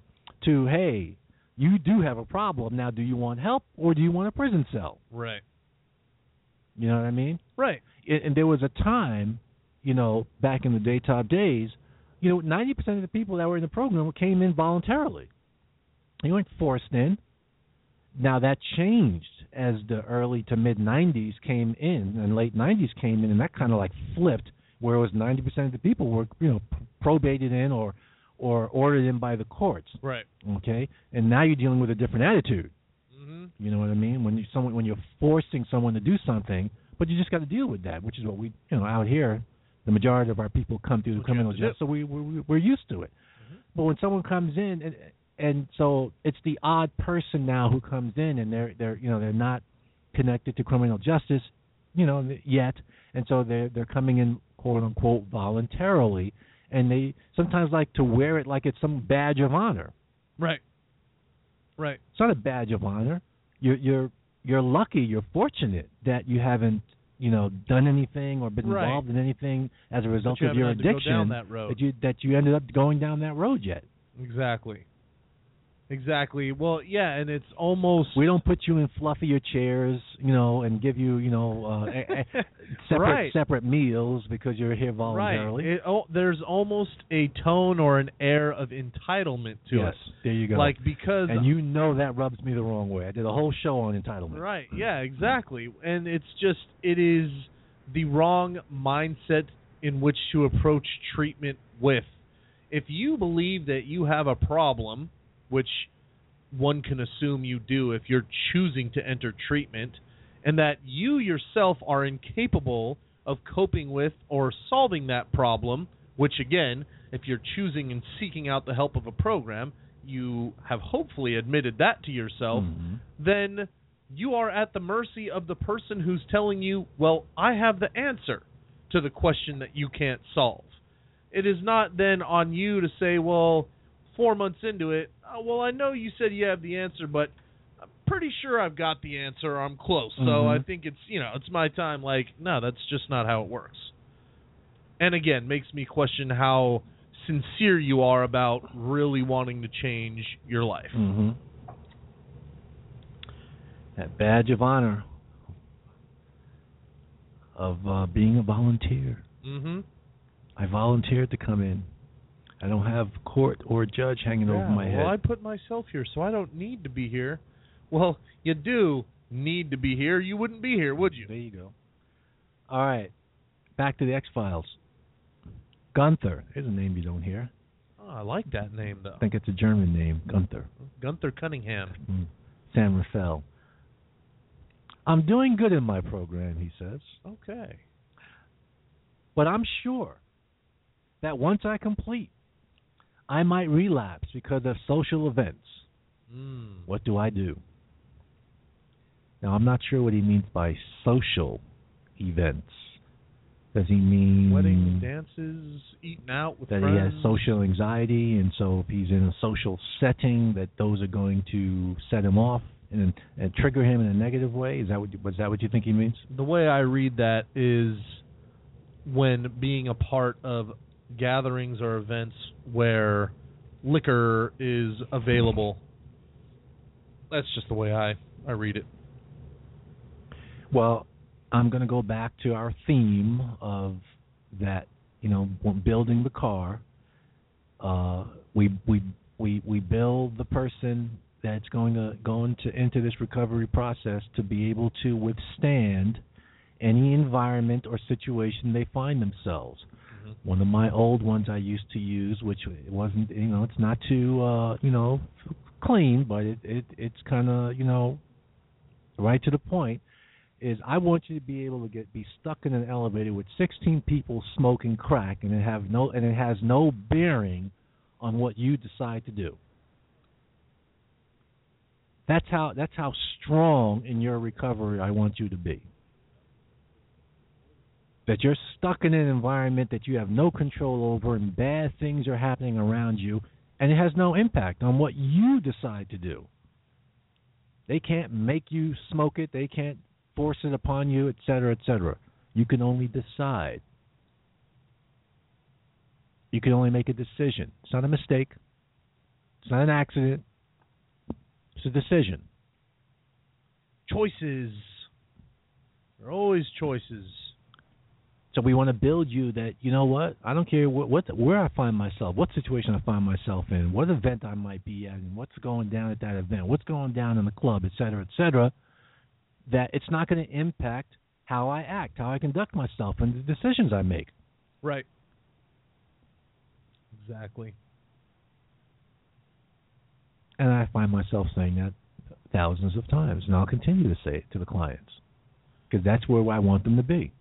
to hey, you do have a problem. Now, do you want help or do you want a prison cell? Right. You know what I mean? Right. And, and there was a time, you know, back in the Daytop days, you know, 90% of the people that were in the program came in voluntarily. They weren't forced in. Now that changed as the early to mid 90s came in and late 90s came in, and that kind of like flipped, where it was 90% of the people were, you know, probated in or or ordered in by the courts. Right. Okay, and now you're dealing with a different attitude. Mhm. You know what I mean? When you someone when you're forcing someone to do something, but you just got to deal with that, which is what we you know out here, the majority of our people come through the What criminal have to do. justice, so we, we we're used to it. But when someone comes in and and so it's the odd person now who comes in and they're they're you know they're not connected to criminal justice, you know yet, and so they're they're coming in quote unquote voluntarily, and they sometimes like to wear it like it's some badge of honor. Right. Right. It's not a badge of honor. You're you're you're lucky. You're fortunate that you haven't you know done anything or been Right. involved in anything as a result you of your haven't had to go addiction down that road. you that you ended up going down that road yet. Exactly. Exactly. Well, yeah, and it's almost We don't put you in fluffier chairs, you know, and give you you know uh, [laughs] separate Right. separate meals because you're here voluntarily. Right. It, oh, there's almost a tone or an air of entitlement to yes, it. there you go. Like because and you know that rubs me the wrong way. I did a whole show on entitlement. Right. Yeah, exactly. And it's just it is the wrong mindset in which to approach treatment with. If you believe that you have a problem, which one can assume you do if you're choosing to enter treatment, and that you yourself are incapable of coping with or solving that problem, which again, if you're choosing and seeking out the help of a program, you have hopefully admitted that to yourself, Mhm. then you are at the mercy of the person who's telling you, well, I have the answer to the question that you can't solve. It is not then on you to say, well, four months into it, oh, well, I know you said you have the answer, but I'm pretty sure I've got the answer. I'm close, so Mhm. I think it's you know it's my time. Like, no, that's just not how it works. And again, makes me question how sincere you are about really wanting to change your life. hmm That badge of honor of uh, being a volunteer. Mm-hmm. I volunteered to come in. I don't have court or judge hanging over my well, head. Well, I put myself here, so I don't need to be here. Well, you do need to be here. You wouldn't be here, would you? There you go. All right, back to the X Files. Gunther. Here's a name you don't hear. Oh, I like that name though. I think it's a German name, Gunther. Gunther Cunningham. Mm. San Rafael. I'm doing good in my program, he says, Okay. but I'm sure that once I complete, I might relapse because of social events. Mm. What do I do? Now, I'm not sure what he means by social events. Does he mean Weddings, dances, eating out with that friends. he has social anxiety, and so if he's in a social setting, that those are going to set him off and, and trigger him in a negative way? Is that what you, was that what you think he means? the way I read that is when being a part of gatherings or events where liquor is available. That's just the way I I read it. Well, I'm going to go back to our theme of that. You know, building the car. Uh, we we we we build the person that's going to go into into this recovery process to be able to withstand any environment or situation they find themselves. One of my old ones I used to use, which it wasn't, you know, it's not too, uh, you know, clean, but it, it it's kind of, you know, right to the point. Is I want you to be able to get be stuck in an elevator with 16 people smoking crack, and it have no and it has no bearing on what you decide to do. That's how that's how strong in your recovery I want you to be. That you're stuck in an environment that you have no control over and bad things are happening around you and it has no impact on what you decide to do. They can't make you smoke it, they can't force it upon you, etc., cetera, et cetera. You can only decide. You can only make a decision. It's not a mistake. It's not an accident. It's a decision. Choices. There are always choices. So we want to build you that you know what I don't care what, what where I find myself, what situation I find myself in, what event I might be at, and what's going down at that event, what's going down in the club, et cetera, et cetera. That it's not going to impact how I act, how I conduct myself, and the decisions I make. Right. Exactly. And I find myself saying that thousands of times, and I'll continue to say it to the clients because that's where I want them to be.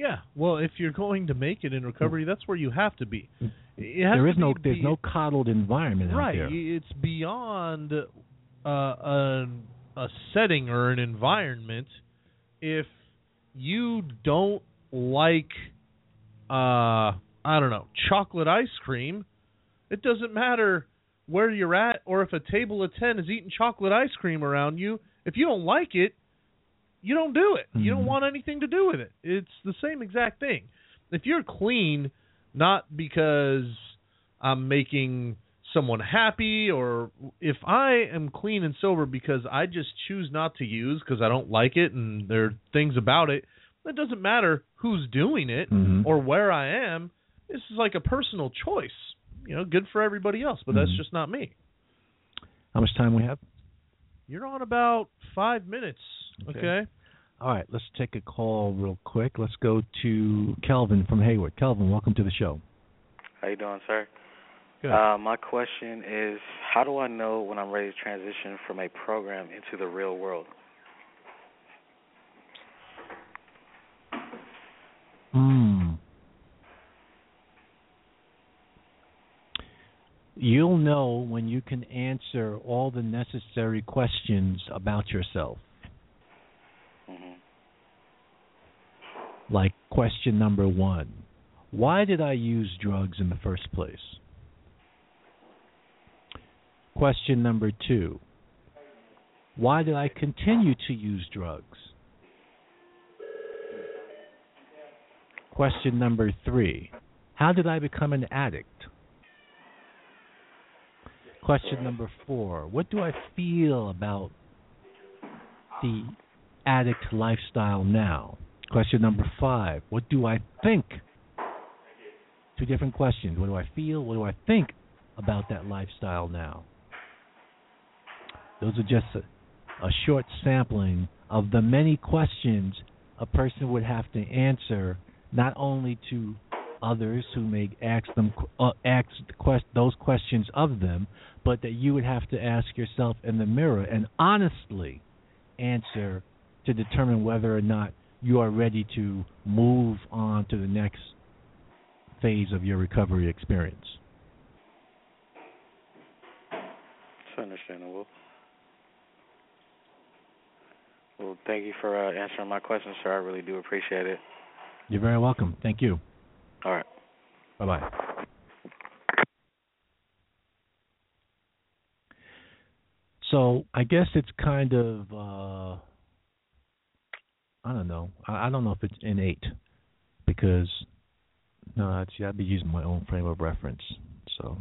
Yeah. Well, if you're going to make it in recovery, that's where you have to be. Has There is no there's be- no coddled environment right. out there. It's beyond uh, a a setting or an environment. If you don't like, uh, I don't know, chocolate ice cream, it doesn't matter where you're at or if a table of ten is eating chocolate ice cream around you. If you don't like it, you don't do it. You don't Mhm. want anything to do with it. It's the same exact thing. If you're clean, not because I'm making someone happy or if I am clean and sober because I just choose not to use because I don't like it and there are things about it, it doesn't matter who's doing it Mhm. or where I am. This is like a personal choice. You know, good for everybody else, but that's Mhm. just not me. How much time we have? You're on about five minutes. Okay. okay? All right, let's take a call real quick. Let's go to Kelvin from Hayward. Kelvin, welcome to the show. How you doing, sir? Good. Uh, my question is, how do I know when I'm ready to transition from a program into the real world? Hmm. You'll know when you can answer all the necessary questions about yourself. Like question number one Why did I use drugs in the first place? Question number two Why did I continue to use drugs? Question number three How did I become an addict? Question number four What do I feel about the addict lifestyle now? Question number five What do I think? Two different questions. What do I feel? What do I think about that lifestyle now? Those are just a, a short sampling of the many questions a person would have to answer, not only to others who may ask them uh, ask the quest- those questions of them, but that you would have to ask yourself in the mirror and honestly answer to determine whether or not you are ready to move on to the next phase of your recovery experience. It's understandable. Well, thank you for uh, answering my questions, sir. I really do appreciate it. You're very welcome. Thank you. All right. Bye bye. So I guess it's kind of uh I don't know. I, I don't know if it's innate because no, actually I'd be using my own frame of reference. So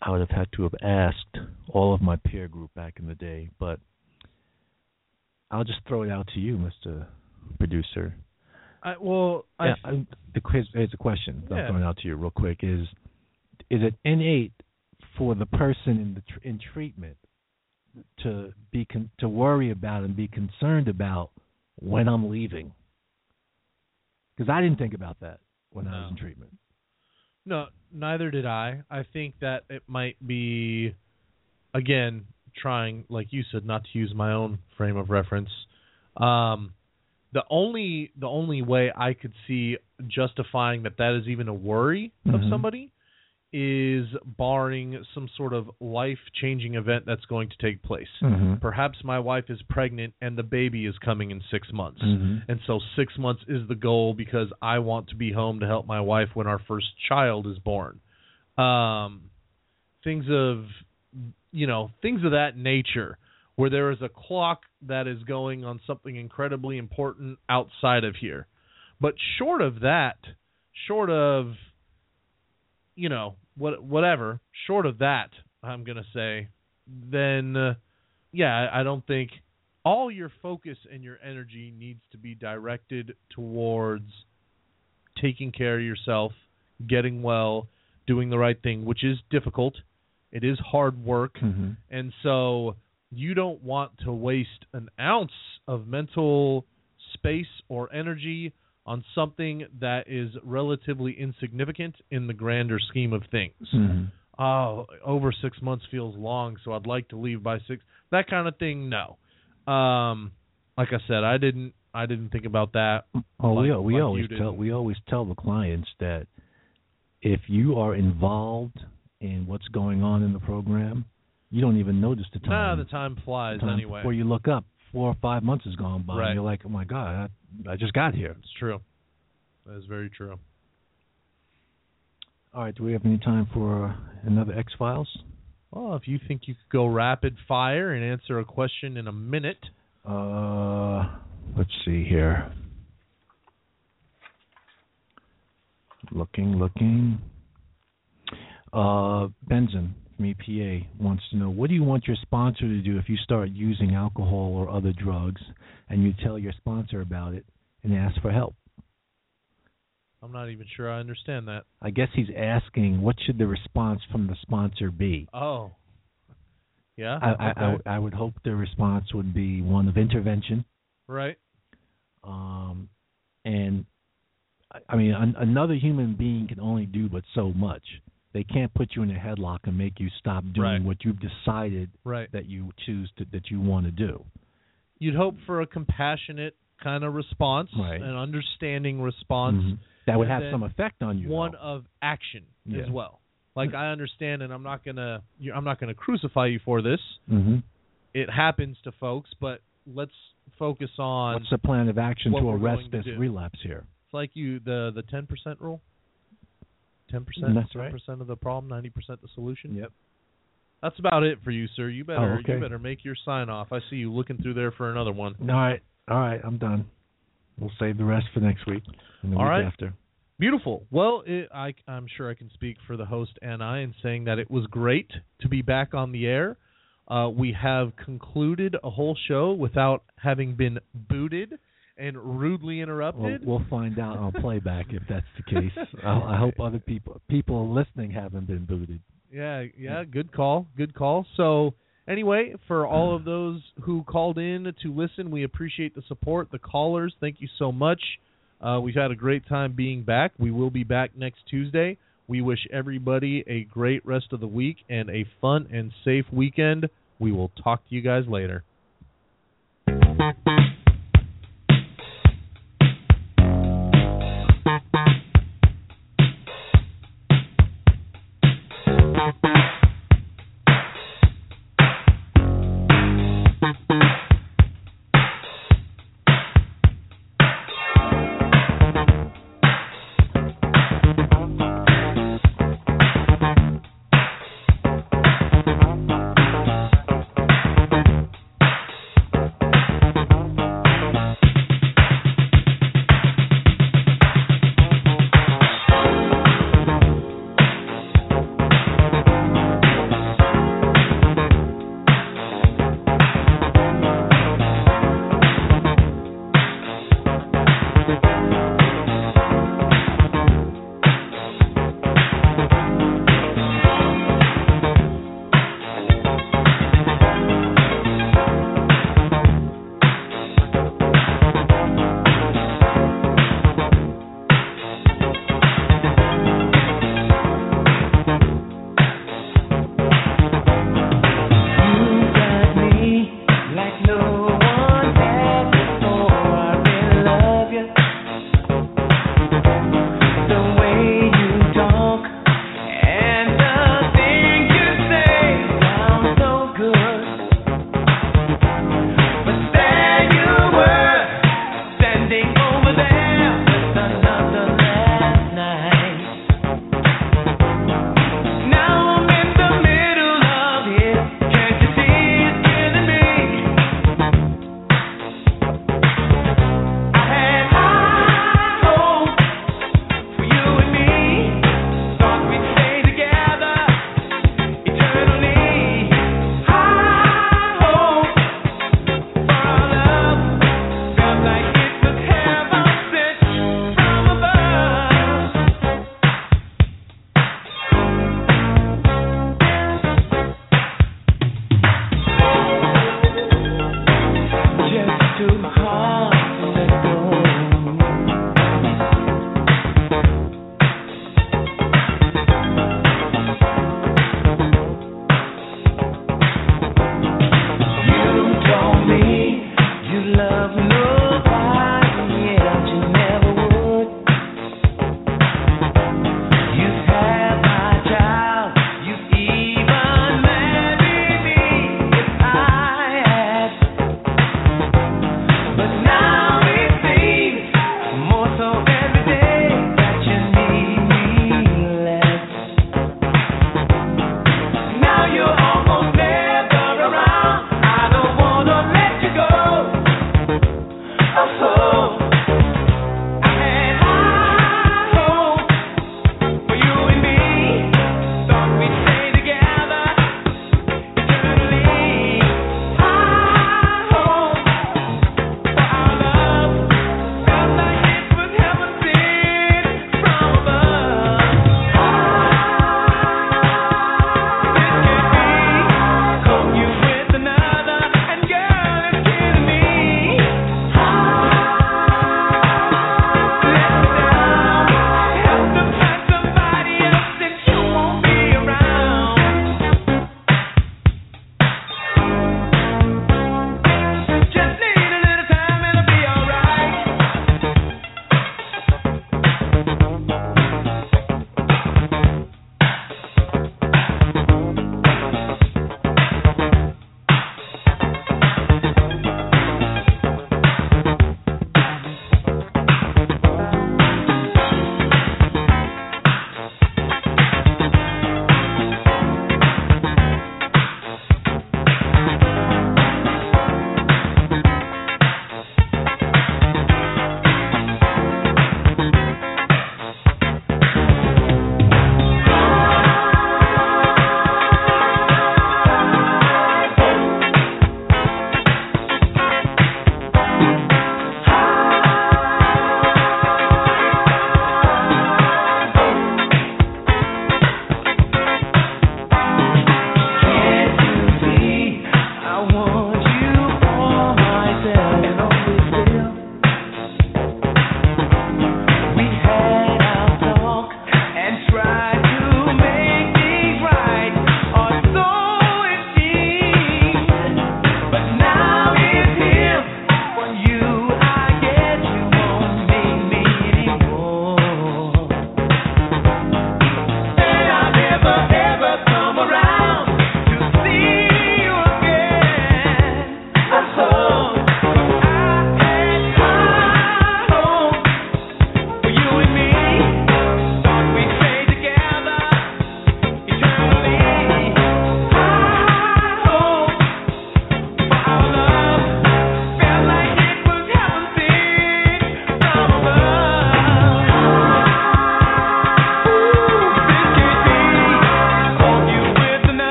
I would have had to have asked all of my peer group back in the day, but I'll just throw it out to you, Mr. Producer. I, well, I yeah, I, the quiz here's a question Yeah. I'm throwing out to you real quick: is is it innate for the person in the tr- in treatment to be con- to worry about and be concerned about when I'm leaving? Because I didn't think about that when I was in treatment. No, neither did I. I think that it might be, again, trying, like you said, not to use my own frame of reference. Um, the only the only way I could see justifying that that is even a worry of Mhm. somebody is barring some sort of life changing event that's going to take place. Mhm. Perhaps my wife is pregnant and the baby is coming in six months. Mhm. And so six months is the goal because I want to be home to help my wife when our first child is born. Um, things of, you know, things of that nature, where there is a clock that is going on something incredibly important outside of here. But short of that, short of, you know, what whatever, short of that, I'm gonna say, then, uh, yeah, I- don't think all your focus and your energy needs to be directed towards taking care of yourself, getting well, doing the right thing, which is difficult. It is hard work. Mhm. And so you don't want to waste an ounce of mental space or energy on something that is relatively insignificant in the grander scheme of things. Mhm. Oh, over six months feels long, so I'd like to leave by six. That kind of thing, no. Um, like I said, I didn't. I didn't think about that. Oh, we like- we like always tell we always tell the clients that if you are involved in what's going on in the program, you don't even notice the time. Nah, the time flies time anyway. Before you look up, four or five months has gone by, Right. and you're like, "Oh my God, I, just got here." It's true. That is very true. All right, do we have any time for another X Files? Well, if you think you could go rapid fire and answer a question in a minute, Uh, let's see here. Looking, looking. Uh, Benson from EPA wants to know what do you want your sponsor to do if you start using alcohol or other drugs and you tell your sponsor about it and ask for help? I'm not even sure I understand that. I guess he's asking what should the response from the sponsor be? Oh, yeah. I, I, I, would- I would hope the response would be one of intervention. right. um, and I- I mean, an, another human being can only do but so much. They can't put you in a headlock and make you stop doing Right. what you've decided Right. that you choose to that you want to do. You'd hope for a compassionate kind of response, Right. an understanding response. Mhm. That would have some effect on you. One though. of action Yeah. as well. Like I understand, and I'm not gonna, I'm not gonna crucify you for this. Mhm. It happens to folks, but let's focus on. What's the plan of action to arrest to this do. relapse here? It's like you the the ten percent rule. Ten percent. That's right. percent of the problem, ninety percent the solution. Yep. That's about it for you, sir. You better Oh, okay. you better make your sign off. I see you looking through there for another one. All right, all right, I'm done. We'll save the rest for next week and the All week right. after. Beautiful. Well, it, I, I'm sure I can speak for the host and I in saying that it was great to be back on the air. Uh, we have concluded a whole show without having been booted and rudely Well, interrupted. we'll find out on playback if that's the case. [laughs] I, I hope other people people listening haven't been booted. Yeah, yeah, good call, good call. So anyway, for all of those who called in to listen, we appreciate the support. The callers, thank you so much. Uh, we've had a great time being back. We will be back next Tuesday. We wish everybody a great rest of the week and a fun and safe weekend. We will talk to you guys later.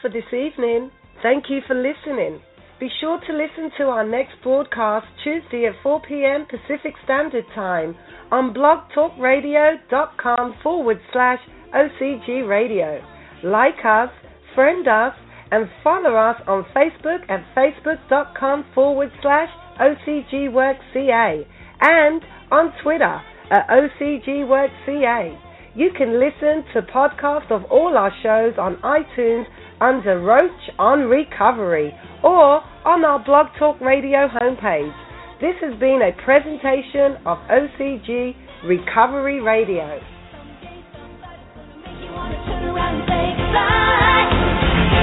For this evening. Thank you for listening. Be sure to listen to our next broadcast Tuesday at 4 p.m. Pacific Standard Time on blogtalkradio.com forward slash OCG Radio. Like us, friend us, and follow us on Facebook at facebook.com forward slash OCGWorkCA and on Twitter at OCGWorkCA. You can listen to podcasts of all our shows on iTunes under Roach on Recovery or on our Blog Talk Radio homepage. This has been a presentation of OCG Recovery Radio.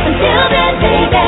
Until then, baby,